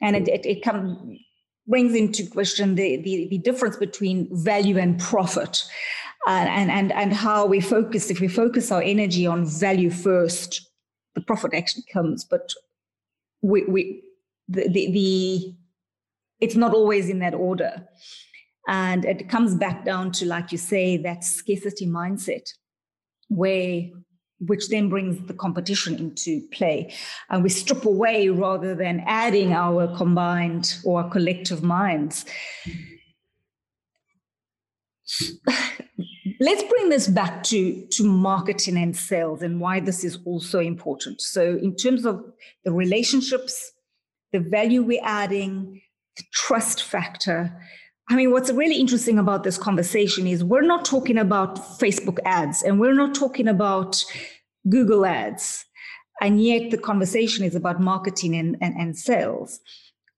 and it, it, it comes brings into question the, the, the difference between value and profit and, and and how we focus if we focus our energy on value first the profit actually comes but we we the, the, the it's not always in that order and it comes back down to, like you say, that scarcity mindset, where which then brings the competition into play. And we strip away rather than adding our combined or collective minds. Let's bring this back to, to marketing and sales and why this is also important. So, in terms of the relationships, the value we're adding, the trust factor, I mean, what's really interesting about this conversation is we're not talking about Facebook ads and we're not talking about Google ads. And yet the conversation is about marketing and, and, and sales.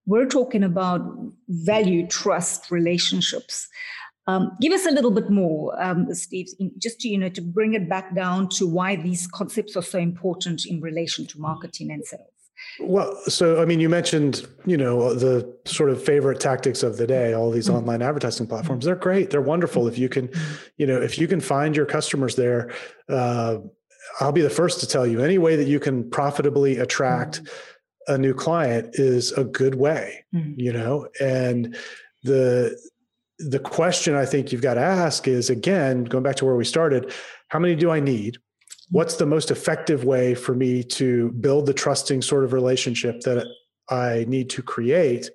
We're talking about value, trust, relationships. Um, give us a little bit more, um, Steve, just to you know to bring it back down to why these concepts are so important in relation to marketing and sales. Well, so I mean, you mentioned you know the sort of favorite tactics of the day. All these mm-hmm. online advertising platforms, they're great. They're wonderful. If you can, mm-hmm. you know, if you can find your customers there, uh, I'll be the first to tell you. Any way that you can profitably attract mm-hmm. a new client is a good way. Mm-hmm. You know, and the the question I think you've got to ask is again going back to where we started. How many do I need? what's the most effective way for me to build the trusting sort of relationship that I need to create?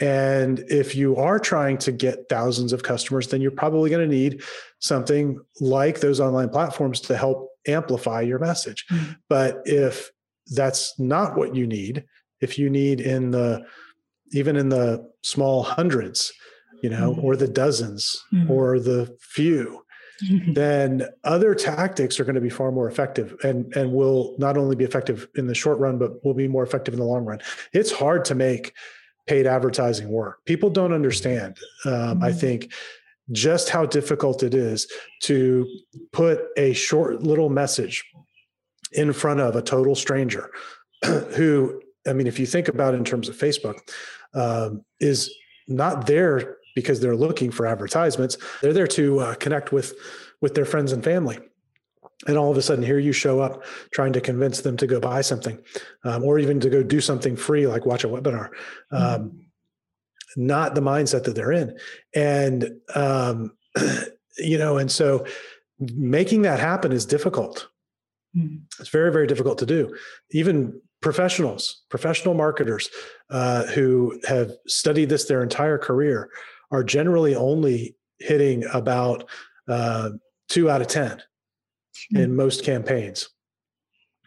And if you are trying to get thousands of customers, then you're probably going to need something like those online platforms to help amplify your message. Mm-hmm. But if that's not what you need, if you need in the even in the small hundreds, you know, mm-hmm. or the dozens mm-hmm. or the few, then other tactics are going to be far more effective and and will not only be effective in the short run but will be more effective in the long run it's hard to make paid advertising work people don't understand um, mm-hmm. i think just how difficult it is to put a short little message in front of a total stranger who i mean if you think about it in terms of facebook um, is not there because they're looking for advertisements. They're there to uh, connect with with their friends and family. And all of a sudden, here you show up trying to convince them to go buy something, um, or even to go do something free, like watch a webinar. Um, mm-hmm. Not the mindset that they're in, and um, you know, and so making that happen is difficult. Mm-hmm. It's very, very difficult to do. Even professionals, professional marketers uh, who have studied this their entire career are generally only hitting about uh, two out of 10 mm-hmm. in most campaigns.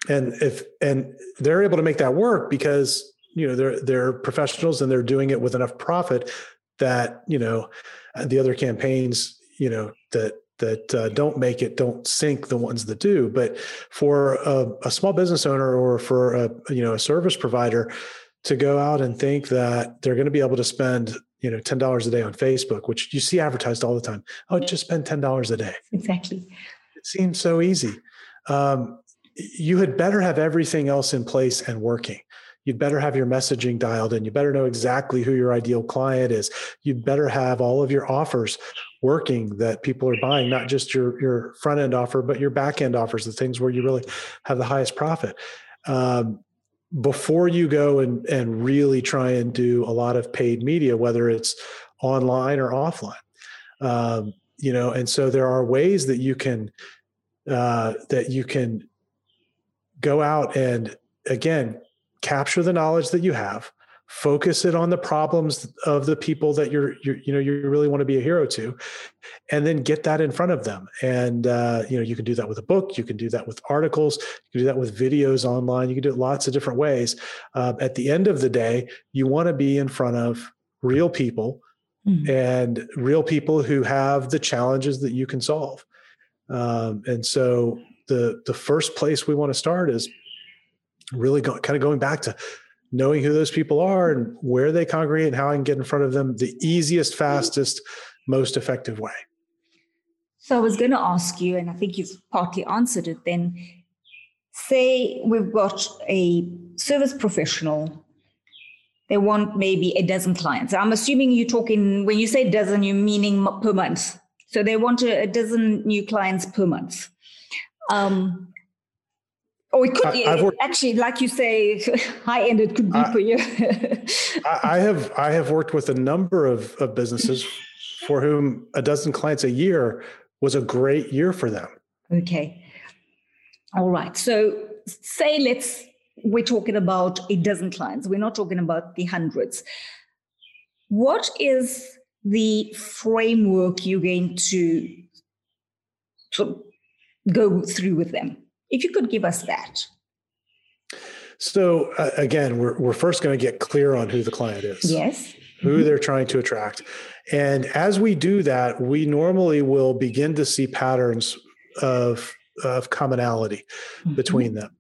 And if and they're able to make that work because you know they're they're professionals and they're doing it with enough profit that you know the other campaigns you know that that uh, don't make it don't sink the ones that do but for a, a, small business owner or for a you know a service provider to go out and think that they're going to be able to spend you know $10 a day on facebook which you see advertised all the time oh just spend $10 a day exactly it seems so easy um, you had better have everything else in place and working you'd better have your messaging dialed in. You better know exactly who your ideal client is. You'd better have all of your offers working that people are buying, not just your, your front end offer, but your back end offers, the things where you really have the highest profit. Um, before you go and, and really try and do a lot of paid media, whether it's online or offline. Um, you know, and so there are ways that you can uh, that you can go out and again capture the knowledge that you have focus it on the problems of the people that you're, you're you know you really want to be a hero to and then get that in front of them. And uh, you know you can do that with a book you can do that with articles you can do that with videos online you can do it lots of different ways. Uh, at the end of the day you want to be in front of real people mm-hmm. and real people who have the challenges that you can solve. Um, and so the the first place we want to start is really go, kind of going back to knowing who those people are and where they congregate and how I can get in front of them the easiest, fastest, most effective way. So I was going to ask you, and I think you've partly answered it then. Say we've got a service professional, they want maybe a dozen clients. I'm assuming you're talking, when you say dozen, you're meaning per month. So they want a, a dozen new clients per month. Um, or it could I, worked, actually, like you say, high end. It could be I, for you. I have I have worked with a number of, of businesses for whom a dozen clients a year was a great year for them. Okay, all right. So say let's we're talking about a dozen clients. We're not talking about the hundreds. What is the framework you're going to sort of go through with them? If you could give us that. So uh, again, we're, we're first going to get clear on who the client is. Yes. Who mm-hmm. they're trying to attract. And as we do that, we normally will begin to see patterns of, of commonality mm-hmm. between them.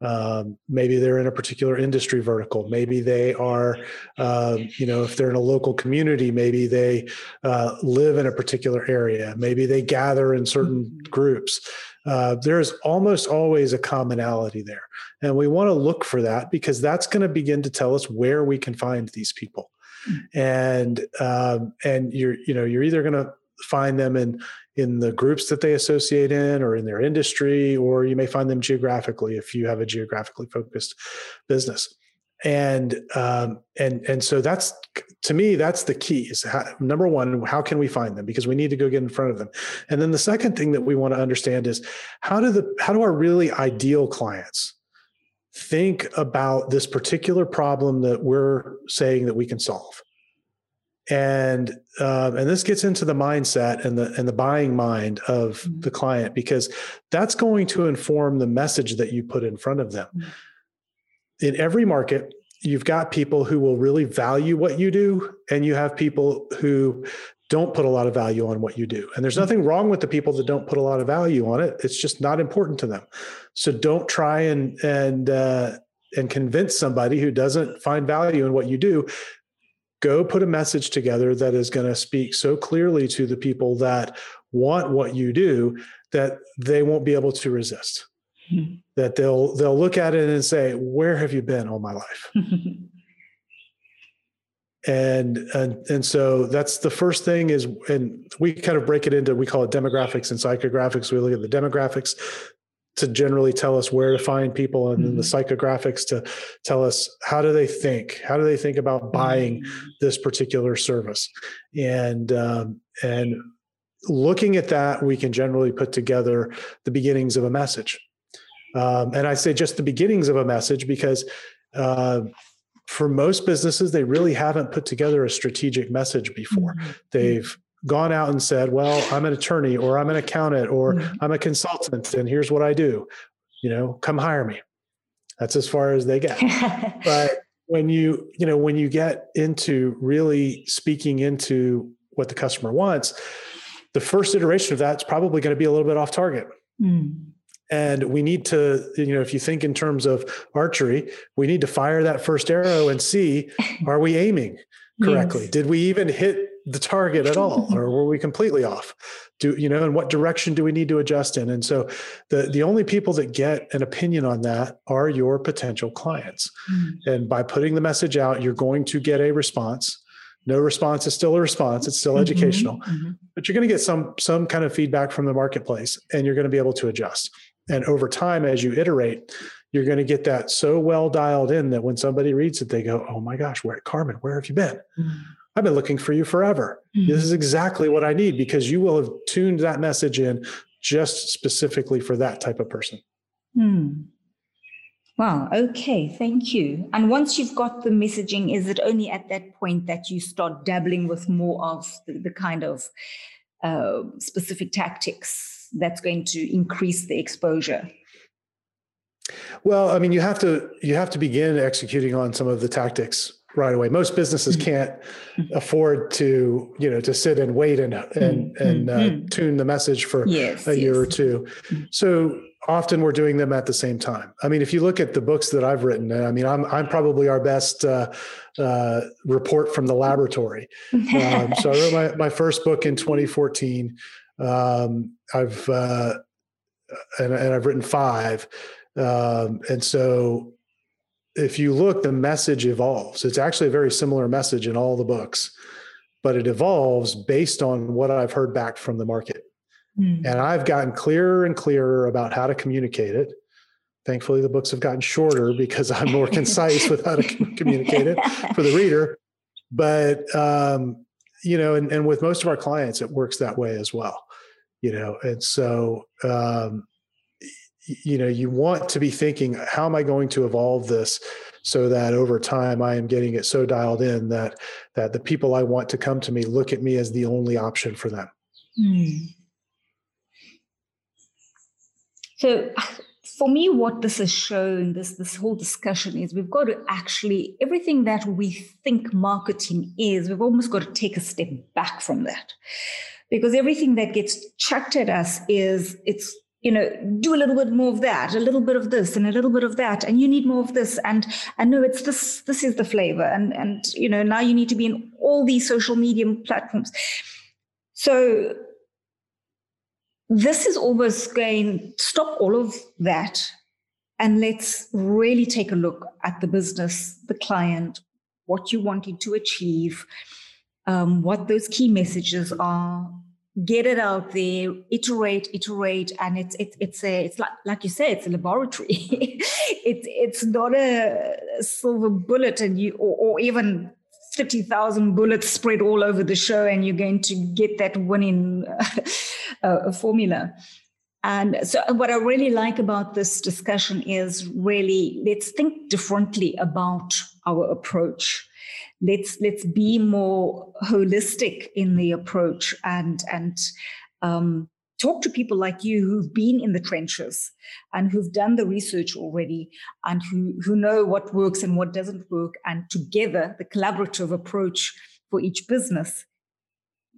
Um, maybe they're in a particular industry vertical. Maybe they are, uh, you know, if they're in a local community, maybe they uh, live in a particular area. Maybe they gather in certain mm-hmm. groups uh, there's almost always a commonality there. And we want to look for that because that's going to begin to tell us where we can find these people. Mm-hmm. And um, and you're you know you're either going to find them in in the groups that they associate in or in their industry or you may find them geographically if you have a geographically focused business and um, and and so that's to me that's the key is how, number one how can we find them? Because we need to go get in front of them. And then the second thing that we want to understand is how do the how do our really ideal clients think about this particular problem that we're saying that we can solve? And um, and this gets into the mindset and the and the buying mind of mm-hmm. the client because that's going to inform the message that you put in front of them. Mm-hmm in every market, you've got people who will really value what you do, and you have people who don't put a lot of value on what you do. And there's nothing wrong with the people that don't put a lot of value on it. It's just not important to them. So don't try and and uh, and convince somebody who doesn't find value in what you do. Go put a message together that is going to speak so clearly to the people that want what you do that they won't be able to resist. Mm-hmm. that they'll they'll look at it and say, "Where have you been all my life?" and and and so that's the first thing is, and we kind of break it into we call it demographics and psychographics. We look at the demographics to generally tell us where to find people, and then the mm-hmm. psychographics to tell us how do they think, how do they think about buying mm-hmm. this particular service, and um, and looking at that, we can generally put together the beginnings of a message. Um, and I say just the beginnings of a message because uh, for most businesses, they really haven't put together a strategic message before. Mm-hmm. They've gone out and said, well, I'm an attorney or I'm an accountant or mm-hmm. I'm a consultant and here's what I do. You know, come hire me. That's as far as they get. but when you, you know, when you get into really speaking into what the customer wants, the first iteration of that's probably going to be a little bit off target. Mm. And we need to, you know, if you think in terms of archery, we need to fire that first arrow and see are we aiming correctly? Yes. Did we even hit the target at all or were we completely off do you know and what direction do we need to adjust in and so the the only people that get an opinion on that are your potential clients mm-hmm. and by putting the message out you're going to get a response no response is still a response it's still mm-hmm. educational mm-hmm. but you're going to get some some kind of feedback from the marketplace and you're going to be able to adjust and over time as you iterate you're going to get that so well dialed in that when somebody reads it they go oh my gosh where carmen where have you been mm-hmm I've been looking for you forever. Mm-hmm. This is exactly what I need because you will have tuned that message in just specifically for that type of person. Hmm. Wow. Okay. Thank you. And once you've got the messaging, is it only at that point that you start dabbling with more of the, the kind of uh, specific tactics that's going to increase the exposure? Well, I mean, you have to you have to begin executing on some of the tactics right away. Most businesses mm-hmm. can't afford to, you know, to sit and wait and and mm-hmm. and uh, mm-hmm. tune the message for yes, a year yes. or 2 So often we're doing them at the same time. I mean, if you look at the books that I've written, I mean, I'm I'm probably our best uh, uh, report from the laboratory. Um, so I wrote my my first book in 2014. Um, I've uh, and, and I've written five. Um, and so if you look, the message evolves. It's actually a very similar message in all the books, but it evolves based on what I've heard back from the market. Mm. And I've gotten clearer and clearer about how to communicate it. Thankfully, the books have gotten shorter because I'm more concise with how to communicate it for the reader. But um, you know, and, and with most of our clients, it works that way as well. You know, and so um, you know you want to be thinking how am i going to evolve this so that over time i am getting it so dialed in that that the people i want to come to me look at me as the only option for them hmm. so for me what this has shown this this whole discussion is we've got to actually everything that we think marketing is we've almost got to take a step back from that. Because everything that gets chucked at us is it's you know do a little bit more of that a little bit of this and a little bit of that and you need more of this and and no it's this this is the flavor and and you know now you need to be in all these social media platforms. So this is almost going stop all of that and let's really take a look at the business the client what you wanted to achieve um, what those key messages are get it out there iterate iterate. And it's it's it's a it's like like you say it's a laboratory. It's it's not a silver bullet and you or, or even 30,000 bullets spread all over the show and you're going to get that winning uh, formula. And so what i really like about this discussion is really let's think differently about our approach. Let's let's be more holistic in the approach and and um, talk to people like you who've been in the trenches and who've done the research already and who who know what works and what doesn't work and together the collaborative approach for each business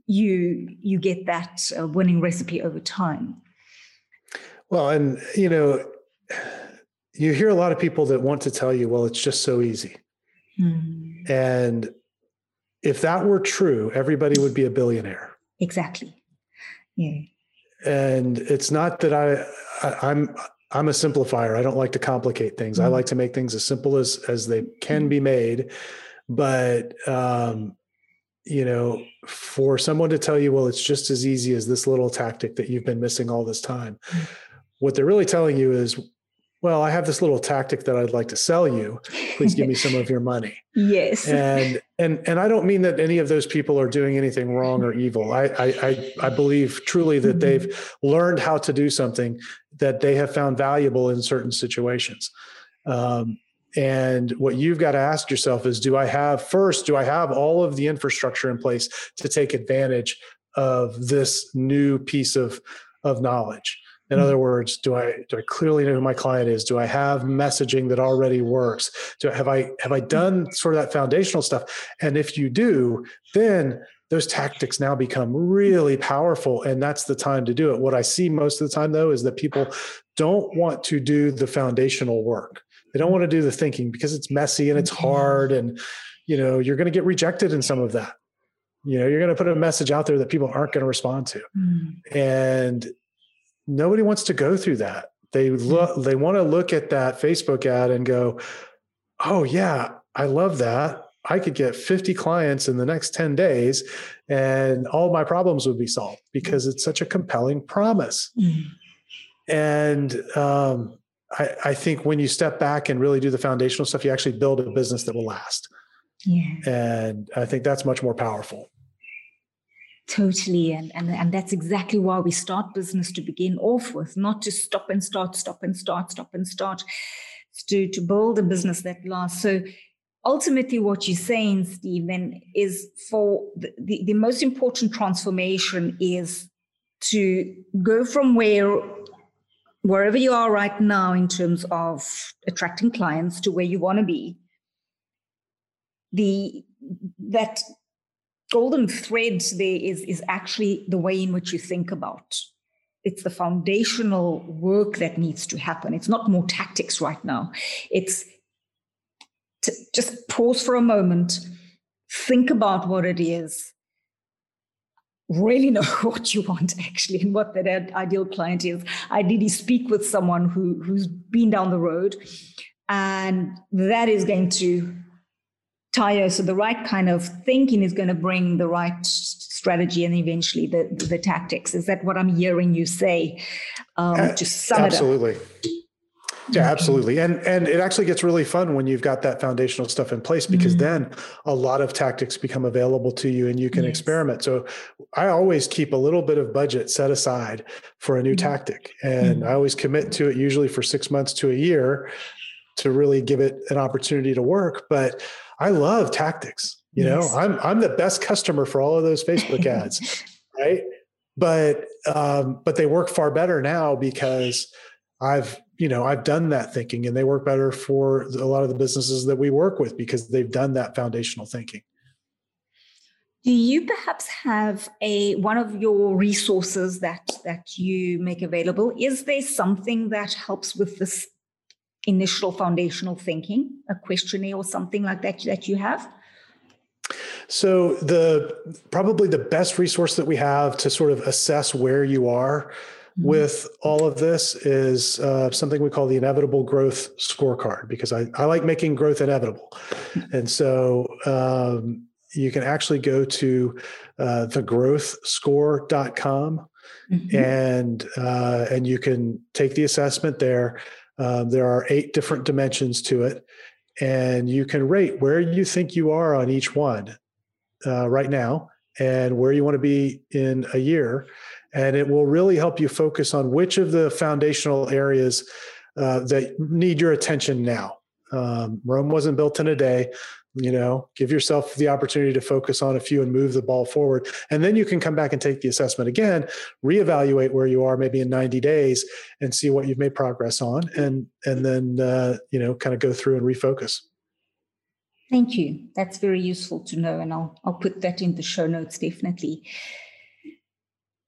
you you get that uh, winning recipe over time well and you know you hear a lot of people that want to tell you well it's just so easy Mm. And if that were true, everybody would be a billionaire. Exactly. Yeah. And it's not that I, I am I'm, I'm a simplifier. I don't like to complicate things. Mm. I like to make things as simple as as they can be made. But um, you know, for someone to tell you, well, it's just as easy as this little tactic that you've been missing all this time. Mm. What they're really telling you is well, I have this little tactic that I'd like to sell you. Please give me some of your money. Yes. And and and I don't mean that any of those people are doing anything wrong or evil. I I I, believe truly that mm-hmm. they've learned how to do something that they have found valuable in certain situations. Um, and what you've got to ask yourself is do I have first, do I have all of the infrastructure in place to take advantage of this new piece of, of knowledge? In other words, do I do I clearly know who my client is? Do I have messaging that already works? Do I, have I have I done sort of that foundational stuff? And if you do, then those tactics now become really powerful and that's the time to do it what i see most of the time though is that people don't want to do the foundational work they don't want to do the thinking because it's messy and it's mm-hmm. hard and you know you're going to get rejected in some of that you know you're going to put a message out there that people aren't going to respond to mm. and nobody wants to go through that. They look they want to look at that facebook ad and go oh yeah i love that. I could get 50 clients in the next 10 days and all my problems would be solved because it's such a compelling promise. Mm. and um, I, I think when you step back and really do the foundational stuff you actually build a business that will last. Yeah. and i think that's much more powerful Totally. And, and, and that's exactly why we start business to begin off with, not to stop and start, stop and start, stop and start, to, to build a business that lasts. So ultimately what you're saying, Stephen, is for the, the, the most important transformation is to go from where wherever you are right now in terms of attracting clients to where you want to be the that golden thread there is, is actually the way in which you think about. It's the foundational work that needs to happen. It's not more tactics right now. It's to just pause for a moment think about what it is really know what you want actually and what that ideal client is. Ideally speak with someone who who's been down the road and that is going to tire. So the right kind of thinking is going to bring the right strategy and eventually the the tactics. Is that what I'm hearing you say? Um, to sum absolutely. it up. Yeah, absolutely. And and it actually gets really fun when you've got that foundational stuff in place because mm-hmm. then a lot of tactics become available to you and you can yes. experiment. So I always keep a little bit of budget set aside for a new mm-hmm. tactic and mm-hmm. I always commit to it usually for 6 months to a year to really give it an opportunity to work, but I love tactics. You yes. know, I'm I'm the best customer for all of those Facebook ads, right? But um, but they work far better now because I've you know I've done that thinking, and they work better for a lot of the businesses that we work with because they've done that foundational thinking. Do you perhaps have a one of your resources that that you make available? Is there something that helps with this initial foundational thinking, a questionnaire or something like that that you have? So the probably the best resource that we have to sort of assess where you are mm-hmm. with all of this is uh, something we call the inevitable growth scorecard because I, I like making growth inevitable. And so um, you can actually go to uh, thegrowthscore.com mm-hmm. and uh, and you can take the assessment there um, there are eight different dimensions to it, and you can rate where you think you are on each one uh, right now and where you want to be in a year. And it will really help you focus on which of the foundational areas uh, that need your attention now. Um, Rome wasn't built in a day you know give yourself the opportunity to focus on a few and move the ball forward. And then you can come back and take the assessment again reevaluate where you are maybe in 90 days and see what you've made progress on and and then uh, you know kind of go through and refocus. Thank you. That's very useful to know and i'll i'll put that in the show notes definitely.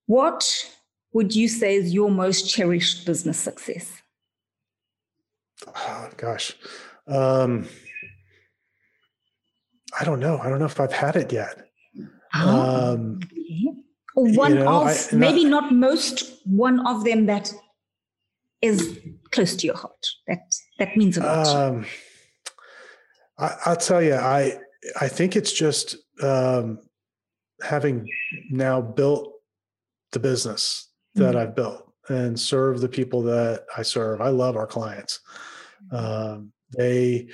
What would you say is your most cherished business success? Oh gosh. Um I don't know. I don't know if I've had it yet. Oh, um, One you know, of I, maybe not most. One of them that is close to your heart. That that means a lot. Um, I, will tell you, I I think it's just um, having now built the business that mm-hmm. I've built and serve the people that I serve. I love our clients. Um, they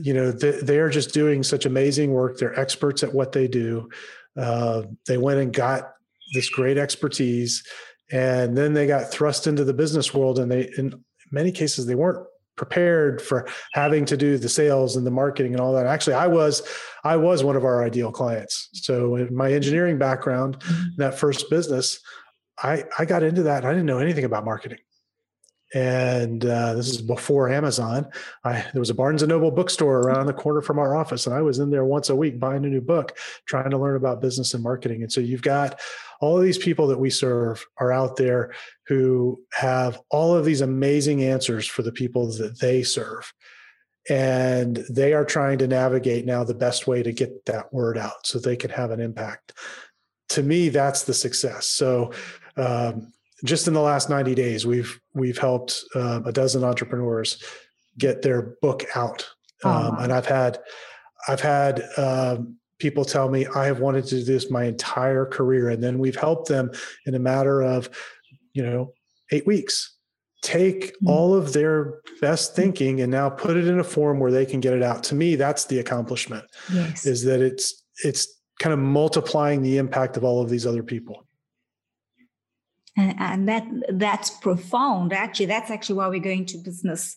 you know they, they are just doing such amazing work. They're experts at what they do. Uh, they went and got this great expertise and then they got thrust into the business world and they in many cases they weren't prepared for having to do the sales and the marketing and all that. Actually i was i was one of our ideal clients. So in my engineering background mm-hmm. that first business i i got into that and i didn't know anything about marketing and uh, this is before Amazon. I, there was a Barnes and Noble bookstore around the corner from our office, and I was in there once a week buying a new book, trying to learn about business and marketing. And so you've got all of these people that we serve are out there who have all of these amazing answers for the people that they serve. And they are trying to navigate now the best way to get that word out so they can have an impact. To me, that's the success. So, um, just in the last 90 days, we've we've helped uh, a dozen entrepreneurs get their book out, oh, um, and I've had I've had um, people tell me I have wanted to do this my entire career, and then we've helped them in a matter of you know eight weeks. Take mm-hmm. all of their best thinking and now put it in a form where they can get it out. To me that's the accomplishment yes. is that it's it's kind of multiplying the impact of all of these other people and, that that's profound. Actually that's actually why we're going to business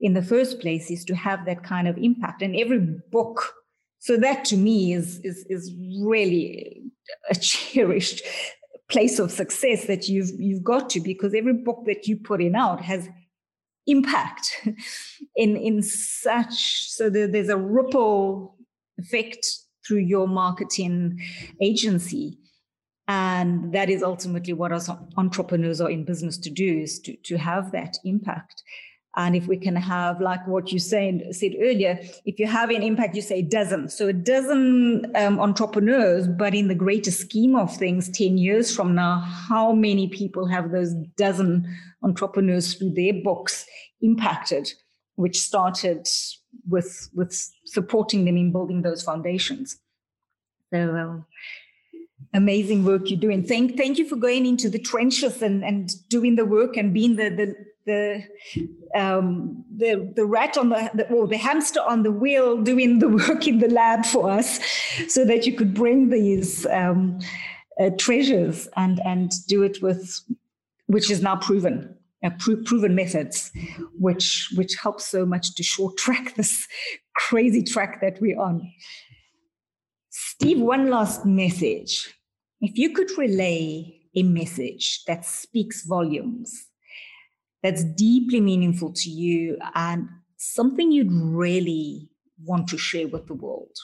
in the first place is to have that kind of impact. And every book so that to me is is is really a cherished place of success that you've you've got to because every book that you put in out has impact in in such so that there's a ripple effect through your marketing agency and that is ultimately what us entrepreneurs are in business to do is to, to have that impact. And if we can have, like what you said, said earlier, if you have an impact, you say dozen. So a dozen um, entrepreneurs, but in the greater scheme of things, 10 years from now, how many people have those dozen entrepreneurs through their books impacted, which started with, with supporting them in building those foundations? So, um, amazing work you're doing. Thank thank you for going into the trenches and, and doing the work and being the the the um, the, the rat on the, or the hamster on the wheel doing the work in the lab for us, so that you could bring these um, uh, treasures and and do it with which is now proven. Uh, pro- proven methods, which which helps so much to short track this crazy track that we're on. Steve, one last message. If you could relay a message that speaks volumes, that's deeply meaningful to you, and something you'd really want to share with the world,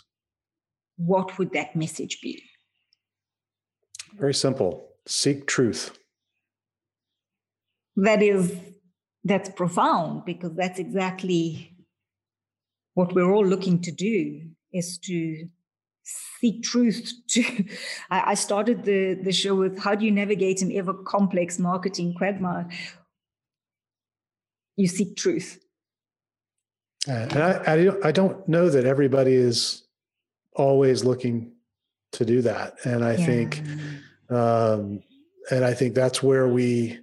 what would that message be? Very simple seek truth. That is, that's profound because that's exactly what we're all looking to do is to seek truth to. I, started the the show with how do you navigate an ever complex marketing quagmire? You seek truth. Uh, and I, I don't, I don't know that everybody is always looking to do that. And i yeah. think um, and i think that's where we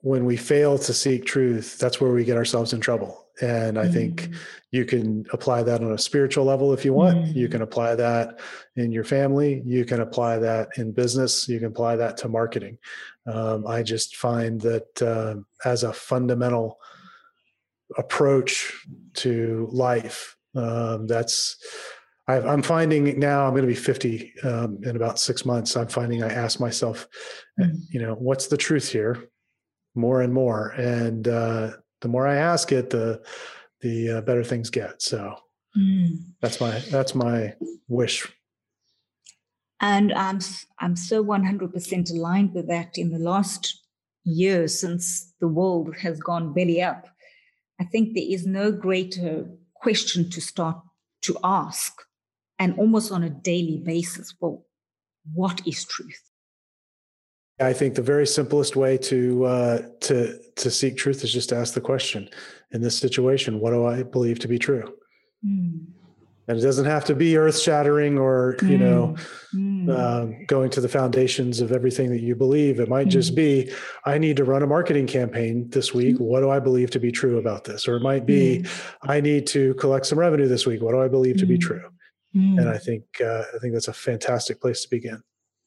when we fail to seek truth that's where we get ourselves in trouble and I mm. think you can apply that on a spiritual level if you want. Mm. You can apply that in your family. You can apply that in business. You can apply that to marketing. Um, I just find that uh, as a fundamental approach to life, um, that's i am finding now I'm going to be 50 um, in about six months. I'm finding I ask myself, mm. you know, what's the truth here, more and more, and uh, the more I ask it, the the uh, better things get. So mm. that's my that's my wish. And I'm I'm so 100% aligned with that. In the last year, since the world has gone belly up, I think there is no greater question to start to ask, and almost on a daily basis. Well, what is truth? I think the very simplest way to uh, to to seek truth is just to ask the question. In this situation, what do I believe to be true? Mm. And it doesn't have to be earth shattering or you mm. know mm. Um, going to the foundations of everything that you believe. It might just hmm. be I need to run a marketing campaign this week. Hmm. What do I believe to be true about this? Or it might be. I need to collect some revenue this week. What do I believe to be true? And I think uh, I think that's a fantastic place to begin.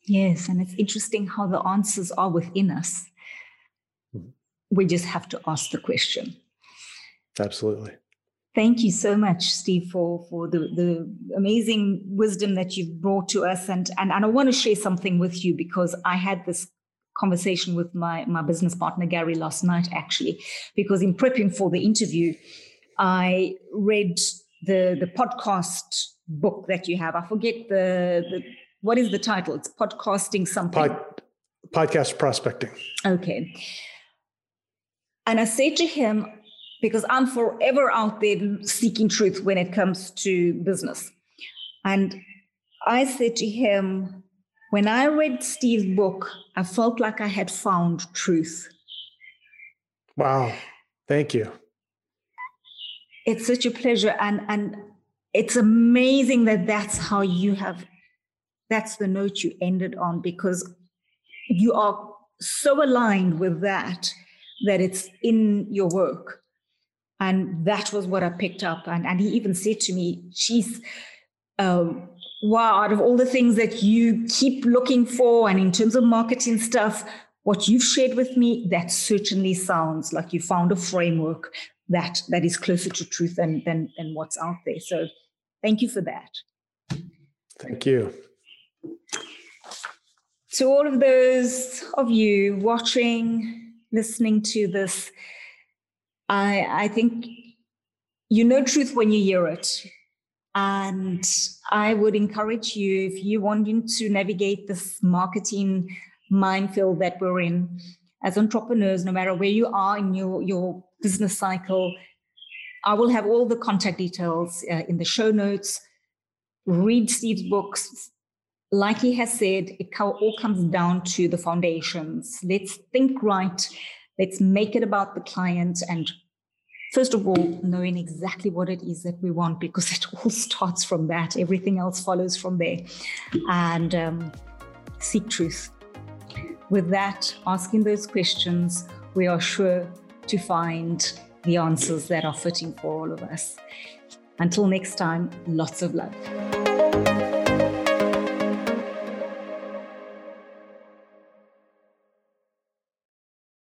Yes, and it's interesting how the answers are within us. Mm-hmm. We just have to ask the question. Absolutely. Thank you so much, Steve, for, for the, the amazing wisdom that you've brought to us. And, and, and I want to share something with you because I had this conversation with my, my business partner, Gary, last night, actually, because in prepping for the interview, I read the, the podcast book that you have. I forget the, the what is the title? It's podcasting something. Pod, podcast prospecting. Okay. And I said to him, because I'm forever out there seeking truth when it comes to business. And I said to him, when I read Steve's book, I felt like I had found truth. Wow. Thank you. It's such a pleasure. And, and it's amazing that that's how you have, that's the note you ended on because you are so aligned with that that it's in your work. And that was what I picked up. And, and he even said to me, she's, um, wow, out of all the things that you keep looking for, and in terms of marketing stuff, what you've shared with me, that certainly sounds like you found a framework that that is closer to truth than than, than what's out there. So thank you for that. Thank you. To all of those of you watching, listening to this, I I think you know truth when you hear it. And I would encourage you, if you're wanting to navigate this marketing minefield that we're in as entrepreneurs, no matter where you are in your, your business cycle, I will have all the contact details uh, in the show notes. Read Steve's books. Like he has said, it all comes down to the foundations. Let's think right. Let's make it about the client and first of all, knowing exactly what it is that we want, because it all starts from that. Everything else follows from there. And um, seek truth. With that, asking those questions, we are sure to find the answers that are fitting for all of us. Until next time, lots of love.